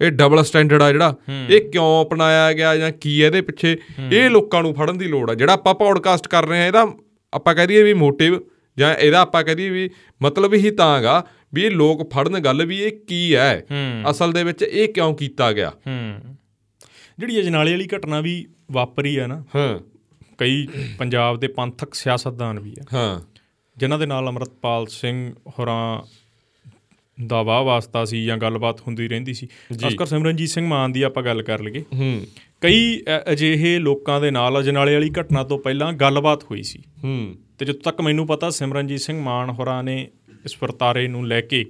ਇਹ ਡਬਲ ਸਟੈਂਡਰਡ ਆ ਜਿਹੜਾ ਇਹ ਕਿਉਂ ਅਪਣਾਇਆ ਗਿਆ ਜਾਂ ਕੀ ਇਹਦੇ ਪਿੱਛੇ? ਇਹ ਲੋਕਾਂ ਨੂੰ ਫੜਨ ਦੀ ਲੋੜ ਆ। ਜਿਹੜਾ ਆਪਾਂ ਪੌਡਕਾਸਟ ਕਰ ਰਹੇ ਆ ਇਹਦਾ ਆਪਾਂ ਕਹਿ ਦਈਏ ਵੀ ਮੋਟਿਵ ਜਾਂ ਇਹਦਾ ਆਪਾਂ ਕਹਿ ਦਈਏ ਵੀ ਮਤਲਬ ਹੀ ਤਾਂਗਾ ਵੀ ਇਹ ਲੋਕ ਫੜਨ ਗੱਲ ਵੀ ਇਹ ਕੀ ਹੈ। ਅਸਲ ਦੇ ਵਿੱਚ ਇਹ ਕਿਉਂ ਕੀਤਾ ਗਿਆ? ਹੂੰ। ਜਿਹੜੀ ਅਜਨਾਲੇ ਵਾਲੀ ਘਟਨਾ ਵੀ ਵਾਪਰੀ ਆ ਨਾ ਹਾਂ। ਕਈ ਪੰਜਾਬ ਦੇ ਪੰਥਕ ਸਿਆਸਤਦਾਨ ਵੀ ਆ। ਹਾਂ। ਜਿਨ੍ਹਾਂ ਦੇ ਨਾਲ ਅਮਰਤਪਾਲ ਸਿੰਘ ਹੋਰਾਂ ਦਾ ਵਾਹ ਵਾਸਤਾ ਸੀ ਜਾਂ ਗੱਲਬਾਤ ਹੁੰਦੀ ਰਹਿੰਦੀ ਸੀ। ਖਾਸ ਕਰ ਸਿਮਰਨਜੀਤ ਸਿੰਘ ਮਾਨ ਦੀ ਆਪਾਂ ਗੱਲ ਕਰ ਲਈਏ। ਹੂੰ। ਕਈ ਅਜਿਹੇ ਲੋਕਾਂ ਦੇ ਨਾਲ ਅਜਨਾਲੇ ਵਾਲੀ ਘਟਨਾ ਤੋਂ ਪਹਿਲਾਂ ਗੱਲਬਾਤ ਹੋਈ ਸੀ। ਹੂੰ। ਤੇ ਜਦੋਂ ਤੱਕ ਮੈਨੂੰ ਪਤਾ ਸਿਮਰਨਜੀਤ ਸਿੰਘ ਮਾਨ ਹੋਰਾਂ ਨੇ ਇਸ ਵਰਤਾਰੇ ਨੂੰ ਲੈ ਕੇ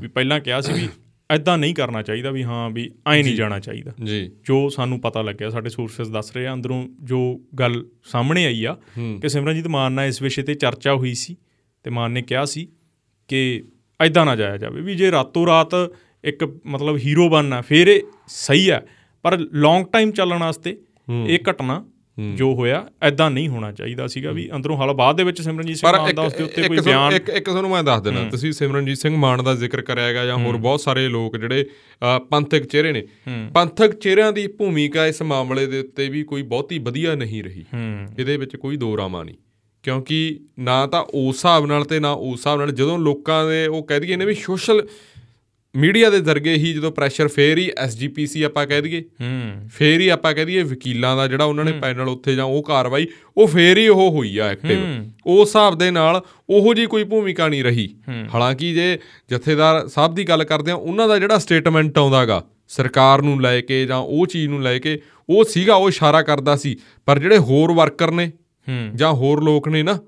ਵੀ ਪਹਿਲਾਂ ਕਿਹਾ ਸੀ ਵੀ ਐਦਾਂ ਨਹੀਂ ਕਰਨਾ ਚਾਹੀਦਾ ਵੀ ਹਾਂ ਵੀ ਐਂ ਨਹੀਂ ਜਾਣਾ ਚਾਹੀਦਾ। ਜੀ। ਜੋ ਸਾਨੂੰ ਪਤਾ ਲੱਗਿਆ ਸਾਡੇ ਸੋਰਸਸ ਦੱਸ ਰਹੇ ਆ ਅੰਦਰੋਂ ਜੋ ਗੱਲ ਸਾਹਮਣੇ ਆਈ ਆ ਕਿ ਸਿਮਰਨਜੀਤ ਮਾਨ ਨਾਲ ਇਸ ਵਿਸ਼ੇ ਤੇ ਚਰਚਾ ਹੋਈ ਸੀ ਤੇ ਮਾਨ ਨੇ ਕਿਹਾ ਸੀ ਕਿ ਐਦਾਂ ਨਾ ਜਾਇਆ ਜਾਵੇ ਵੀ ਜੇ ਰਾਤੋਂ ਰਾਤ ਇੱਕ ਮਤਲਬ ਹੀਰੋ ਬਣਨਾ ਫਿਰ ਇਹ ਸਹੀ ਹੈ ਪਰ ਲੌਂਗ ਟਾਈਮ ਚੱਲਣ ਵਾਸਤੇ ਇਹ ਘਟਨਾ ਜੋ ਹੋਇਆ ਐਦਾਂ ਨਹੀਂ ਹੋਣਾ ਚਾਹੀਦਾ ਸੀਗਾ ਵੀ ਅੰਦਰੋਂ ਹਾਲ ਬਾਅਦ ਦੇ ਵਿੱਚ ਸਿਮਰਨਜੀਤ ਸਿੰਘ ਮਾਨ ਦਾ ਉਸ ਦੇ ਉੱਤੇ ਕੋਈ ਬਿਆਨ ਇੱਕ ਇੱਕ ਤੁਹਾਨੂੰ ਮੈਂ ਦੱਸ ਦੇਣਾ ਤੁਸੀਂ ਸਿਮਰਨਜੀਤ ਸਿੰਘ ਮਾਨ ਦਾ ਜ਼ਿਕਰ ਕਰਿਆ ਹੈਗਾ ਜਾਂ ਹੋਰ ਬਹੁਤ ਸਾਰੇ ਲੋਕ ਜਿਹੜੇ ਪੰਥਕ ਚਿਹਰੇ ਨੇ। ਪੰਥਕ ਚਿਹਰਿਆਂ ਦੀ ਭੂਮਿਕਾ ਇਸ ਮਾਮਲੇ ਦੇ ਉੱਤੇ ਵੀ ਕੋਈ ਬਹੁਤੀ ਵਧੀਆ ਨਹੀਂ ਰਹੀ। ਇਹਦੇ ਵਿੱਚ ਕੋਈ ਦੋ ਰਾਮਾ ਨਹੀਂ। ਕਿਉਂਕਿ ਨਾ ਤਾਂ ਉਸ ਹਿਸਾਬ ਨਾਲ ਤੇ ਨਾ ਉਸ ਹਿਸਾਬ ਨਾਲ ਜਦੋਂ ਲੋਕਾਂ ਦੇ ਉਹ ਕਹਿ ਦਈਏ ਨੇ ਵੀ ਸੋਸ਼ਲ ਮੀਡੀਆ ਦੇ ਜ਼ਰੀਏ ਹੀ ਜਦੋਂ ਪ੍ਰੈਸ਼ਰ ਫੇਰ ਹੀ ਐਸਜੀਪੀਸੀ ਆਪਾਂ ਕਹਿ ਦਈਏ ਹੂੰ। ਫੇਰ ਹੀ ਆਪਾਂ ਕਹਿ ਦਈਏ ਵਕੀਲਾਂ ਦਾ ਜਿਹੜਾ ਉਹਨਾਂ ਨੇ ਪੈਨਲ ਉੱਥੇ ਜਾਂ ਉਹ ਕਾਰਵਾਈ ਉਹ ਫੇਰ ਹੀ ਉਹ ਹੋਈ ਆ ਐਕਟਿਵ ਉਸ ਹਿਸਾਬ ਦੇ ਨਾਲ ਉਹੋ ਜੀ ਕੋਈ ਭੂਮਿਕਾ ਨਹੀਂ ਰਹੀ। ਹਾਲਾਂਕਿ ਜੇ ਜਥੇਦਾਰ ਸਾਹਿਬ ਦੀ ਗੱਲ ਕਰਦੇ ਆ ਉਹਨਾਂ ਦਾ ਜਿਹੜਾ ਸਟੇਟਮੈਂਟ ਆਉਂਦਾਗਾ ਸਰਕਾਰ ਨੂੰ ਲੈ ਕੇ ਜਾਂ ਉਹ ਚੀਜ਼ ਨੂੰ ਲੈ ਕੇ ਉਹ ਸੀਗਾ ਉਹ ਇਸ਼ਾਰਾ ਕਰਦਾ ਸੀ। ਪਰ ਜਿਹੜੇ ਹੋਰ ਵਰਕਰ ਨੇ ਜਾਂ ਹੋਰ ਲੋਕ ਨੇ ਨਾ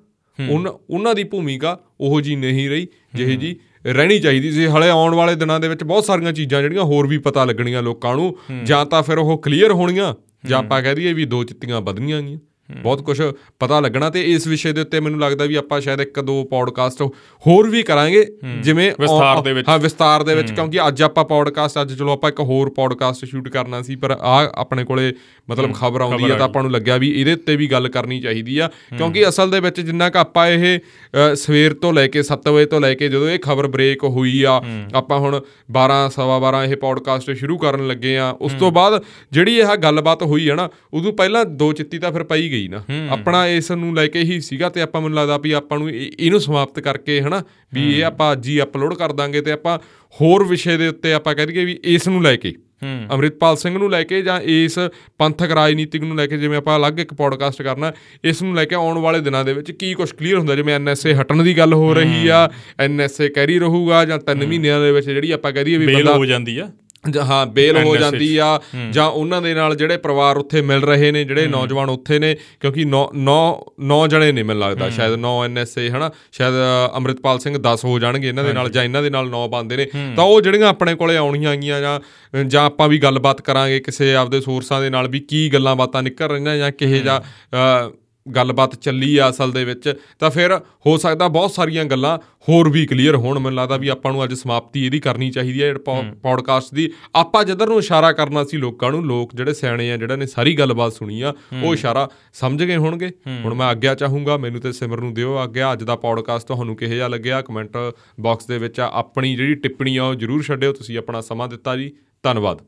ਉਹਨਾਂ ਦੀ ਭੂਮਿਕਾ ਉਹੋ ਜੀ ਨਹੀਂ ਰਹੀ ਜਿਹੇ ਜੀ ਰਹਿਣੀ ਚਾਹੀਦੀ ਸੀ। ਹਲੇ ਆਉਣ ਵਾਲੇ ਦਿਨਾਂ ਦੇ ਵਿੱਚ ਬਹੁਤ ਸਾਰੀਆਂ ਚੀਜ਼ਾਂ ਜਿਹੜੀਆਂ ਹੋਰ ਵੀ ਪਤਾ ਲੱਗਣੀਆਂ ਲੋਕਾਂ ਨੂੰ ਜਾਂ ਤਾਂ ਫਿਰ ਉਹ ਕਲੀਅਰ ਹੋਣੀਆਂ ਜਾਂ ਆਪਾਂ ਕਹਿ ਦਈਏ ਵੀ ਦੋ ਚਿੱਤੀਆਂ ਵਧਣੀਆਂ ਗੀਆਂ। ਬਹੁਤ ਕੁਝ ਪਤਾ ਲੱਗਣਾ ਤੇ ਇਸ ਵਿਸ਼ੇ ਦੇ ਉੱਤੇ ਮੈਨੂੰ ਲੱਗਦਾ ਵੀ ਆਪਾਂ ਸ਼ਾਇਦ ਇੱਕ ਦੋ ਪੌਡਕਾਸਟ ਹੋਰ ਵੀ ਕਰਾਂਗੇ ਜਿਵੇਂ ਵਿਸਥਾਰ ਦੇ ਵਿੱਚ। ਹਾਂ ਵਿਸਤਾਰ ਦੇ ਵਿੱਚ ਕਿਉਂਕਿ ਅੱਜ ਆਪਾਂ ਪੌਡਕਾਸਟ ਅੱਜ ਚਲੋ ਆਪਾਂ ਇੱਕ ਹੋਰ ਪੌਡਕਾਸਟ ਸ਼ੂਟ ਕਰਨਾ ਸੀ ਪਰ ਆ ਆਪਣੇ ਕੋਲੇ ਮਤਲਬ ਖਬਰ ਆਉਂਦੀ ਆ ਤਾਂ ਆਪਾਂ ਨੂੰ ਲੱਗਿਆ ਵੀ ਇਹਦੇ ਉੱਤੇ ਵੀ ਗੱਲ ਕਰਨੀ ਚਾਹੀਦੀ ਆ ਕਿਉਂਕਿ ਅਸਲ ਦੇ ਵਿੱਚ ਜਿੰਨਾ ਕ ਆਪਾਂ ਇਹ ਸਵੇਰ ਤੋਂ ਲੈ ਕੇ 7 ਵਜੇ ਤੋਂ ਲੈ ਕੇ ਜਦੋਂ ਇਹ ਖਬਰ ਬ੍ਰੇਕ ਹੋਈ ਆ ਆਪਾਂ ਹੁਣ 12 ਸਵਾ 12 ਇਹ ਪੌਡਕਾਸਟ ਸ਼ੁਰੂ ਕਰਨ ਲੱਗੇ ਆ ਉਸ ਤੋਂ ਬਾਅਦ ਜਿਹੜੀ ਇਹ ਗੱਲਬਾਤ ਹੋਈ ਹੈ ਨਾ ਉਦੋਂ ਪਹਿਲਾਂ ਦੋ ਚਿੱਤੀ ਤਾਂ ਫਿਰ ਪਈ ਗਈ। ਨਾ। ਆਪਣਾ ਇਸ ਨੂੰ ਲੈ ਕੇ ਹੀ ਸੀਗਾ ਤੇ ਆਪਾਂ ਮੈਨੂੰ ਲੱਗਦਾ ਵੀ ਆਪਾਂ ਨੂੰ ਇਹ- ਇਹਨੂੰ ਸਮਾਪਤ ਕਰਕੇ ਹਨਾ ਵੀ ਇਹ ਆਪਾਂ ਅੱਜ ਹੀ ਅਪਲੋਡ ਕਰ ਦਾਂਗੇ ਤੇ ਆਪਾਂ ਹੋਰ ਵਿਸ਼ੇ ਦੇ ਉੱਤੇ ਆਪਾਂ ਕਹਿ ਦਈਏ ਵੀ ਇਸ ਨੂੰ ਲੈ ਕੇ ਹੂੰ। ਅੰਮ੍ਰਿਤਪਾਲ ਸਿੰਘ ਨੂੰ ਲੈ ਕੇ ਜਾਂ ਇਸ ਪੰਥਕ ਰਾਜਨੀਤਿਕ ਨੂੰ ਲੈ ਕੇ ਜਿਵੇਂ ਆਪਾਂ ਅਲੱਗ ਇੱਕ ਪੋਡਕਾਸਟ ਕਰਨਾ ਇਸ ਨੂੰ ਲੈ ਕੇ ਆਉਣ ਵਾਲੇ ਦਿਨਾਂ ਦੇ ਵਿੱਚ ਕੀ ਕੁਝ ਕਲੀਅਰ ਹੁੰਦਾ ਜਿਵੇਂ ਐਨਐਸਏ ਹਟਣ ਦੀ ਗੱਲ ਹੋ ਰਹੀ ਆ ਐਨਐਸਏ ਕੈਰੀ ਰਹੂਗਾ ਜਾਂ 3 ਮਹੀਨਿਆਂ ਦੇ ਵਿੱਚ ਜਿਹੜੀ ਆਪਾਂ ਕਹਿ ਦਈਏ ਵੀ ਬੰਦਾ ਹੋ ਜਾਂਦੀ ਆ। ਹਾਂ ਬੇਲ ਹੋ ਜਾਂਦੀ ਆ ਜਾਂ ਉਹਨਾਂ ਦੇ ਨਾਲ ਜਿਹੜੇ ਪਰਿਵਾਰ ਉੱਥੇ ਮਿਲ ਰਹੇ ਨੇ ਜਿਹੜੇ ਨੌਜਵਾਨ ਉੱਥੇ ਨੇ ਕਿਉਂਕਿ 9 9 9 ਜਣੇ ਨੇ ਮੈਨੂੰ ਲੱਗਦਾ ਸ਼ਾਇਦ 9 ਐਨਐਸਏ ਹਨਾ? ਸ਼ਾਇਦ ਅੰਮ੍ਰਿਤਪਾਲ ਸਿੰਘ 10 ਹੋ ਜਾਣਗੇ ਇਹਨਾਂ ਦੇ ਨਾਲ ਜਾਂ ਇਹਨਾਂ ਦੇ ਨਾਲ 9 ਬੰਦੇ ਨੇ। ਤਾਂ ਉਹ ਜਿਹੜੀਆਂ ਆਪਣੇ ਕੋਲੇ ਆਉਣੀਆਂ ਆਗੀਆਂ ਜਾਂ ਜਾਂ ਆਪਾਂ ਵੀ ਗੱਲਬਾਤ ਕਰਾਂਗੇ ਕਿਸੇ ਆਪਦੇ ਸੋਰਸਾਂ ਦੇ ਨਾਲ ਵੀ ਕੀ ਗੱਲਾਂ ਬਾਤਾਂ ਨਿਕਲ ਰਹੀਆਂ ਜਾਂ ਕਿਹੇ ਜਾਂ ਗੱਲਬਾਤ ਚੱਲੀ ਆ ਅਸਲ ਦੇ ਵਿੱਚ ਤਾਂ ਫਿਰ ਹੋ ਸਕਦਾ ਬਹੁਤ ਸਾਰੀਆਂ ਗੱਲਾਂ ਹੋਰ ਵੀ ਕਲੀਅਰ ਹੋਣ। ਮੈਨੂੰ ਲੱਗਦਾ ਵੀ ਆਪਾਂ ਨੂੰ ਅੱਜ ਸਮਾਪਤੀ ਇਹਦੀ ਕਰਨੀ ਚਾਹੀਦੀ ਹੈ। ਪੌਡਕਾਸਟ ਦੀ। ਆਪਾਂ ਜਿੱਧਰ ਨੂੰ ਇਸ਼ਾਰਾ ਕਰਨਾ ਸੀ ਲੋਕਾਂ ਨੂੰ ਲੋਕ ਜਿਹੜੇ ਸਿਆਣੇ ਆ ਜਿਹੜਾ ਨੇ ਸਾਰੀ ਗੱਲਬਾਤ ਸੁਣੀ ਆ ਉਹ ਇਸ਼ਾਰਾ ਸਮਝ ਗਏ ਹੋਣਗੇ। ਹੁਣ ਮੈਂ ਆਗਿਆ ਚਾਹੂੰਗਾ ਮੈਨੂੰ ਤੇ ਸਿਮਰ ਨੂੰ ਦਿਓ ਆਗਿਆ। ਅੱਜ ਦਾ ਪੌਡਕਾਸਟ ਤੁਹਾਨੂੰ ਕਿਹੋ ਜਿਹਾ ਲੱਗਿਆ? ਕਮੈਂਟ ਬਾਕਸ ਦੇ ਵਿੱਚ ਆਪਣੀ ਜਿਹੜੀ ਟਿੱਪਣੀ ਆ ਉਹ ਜਰੂਰ ਛੱਡਿਓ। ਤੁਸੀਂ ਆਪਣਾ ਸਮਾਂ ਦਿੱਤਾ ਜੀ। ਧੰਨਵਾਦ।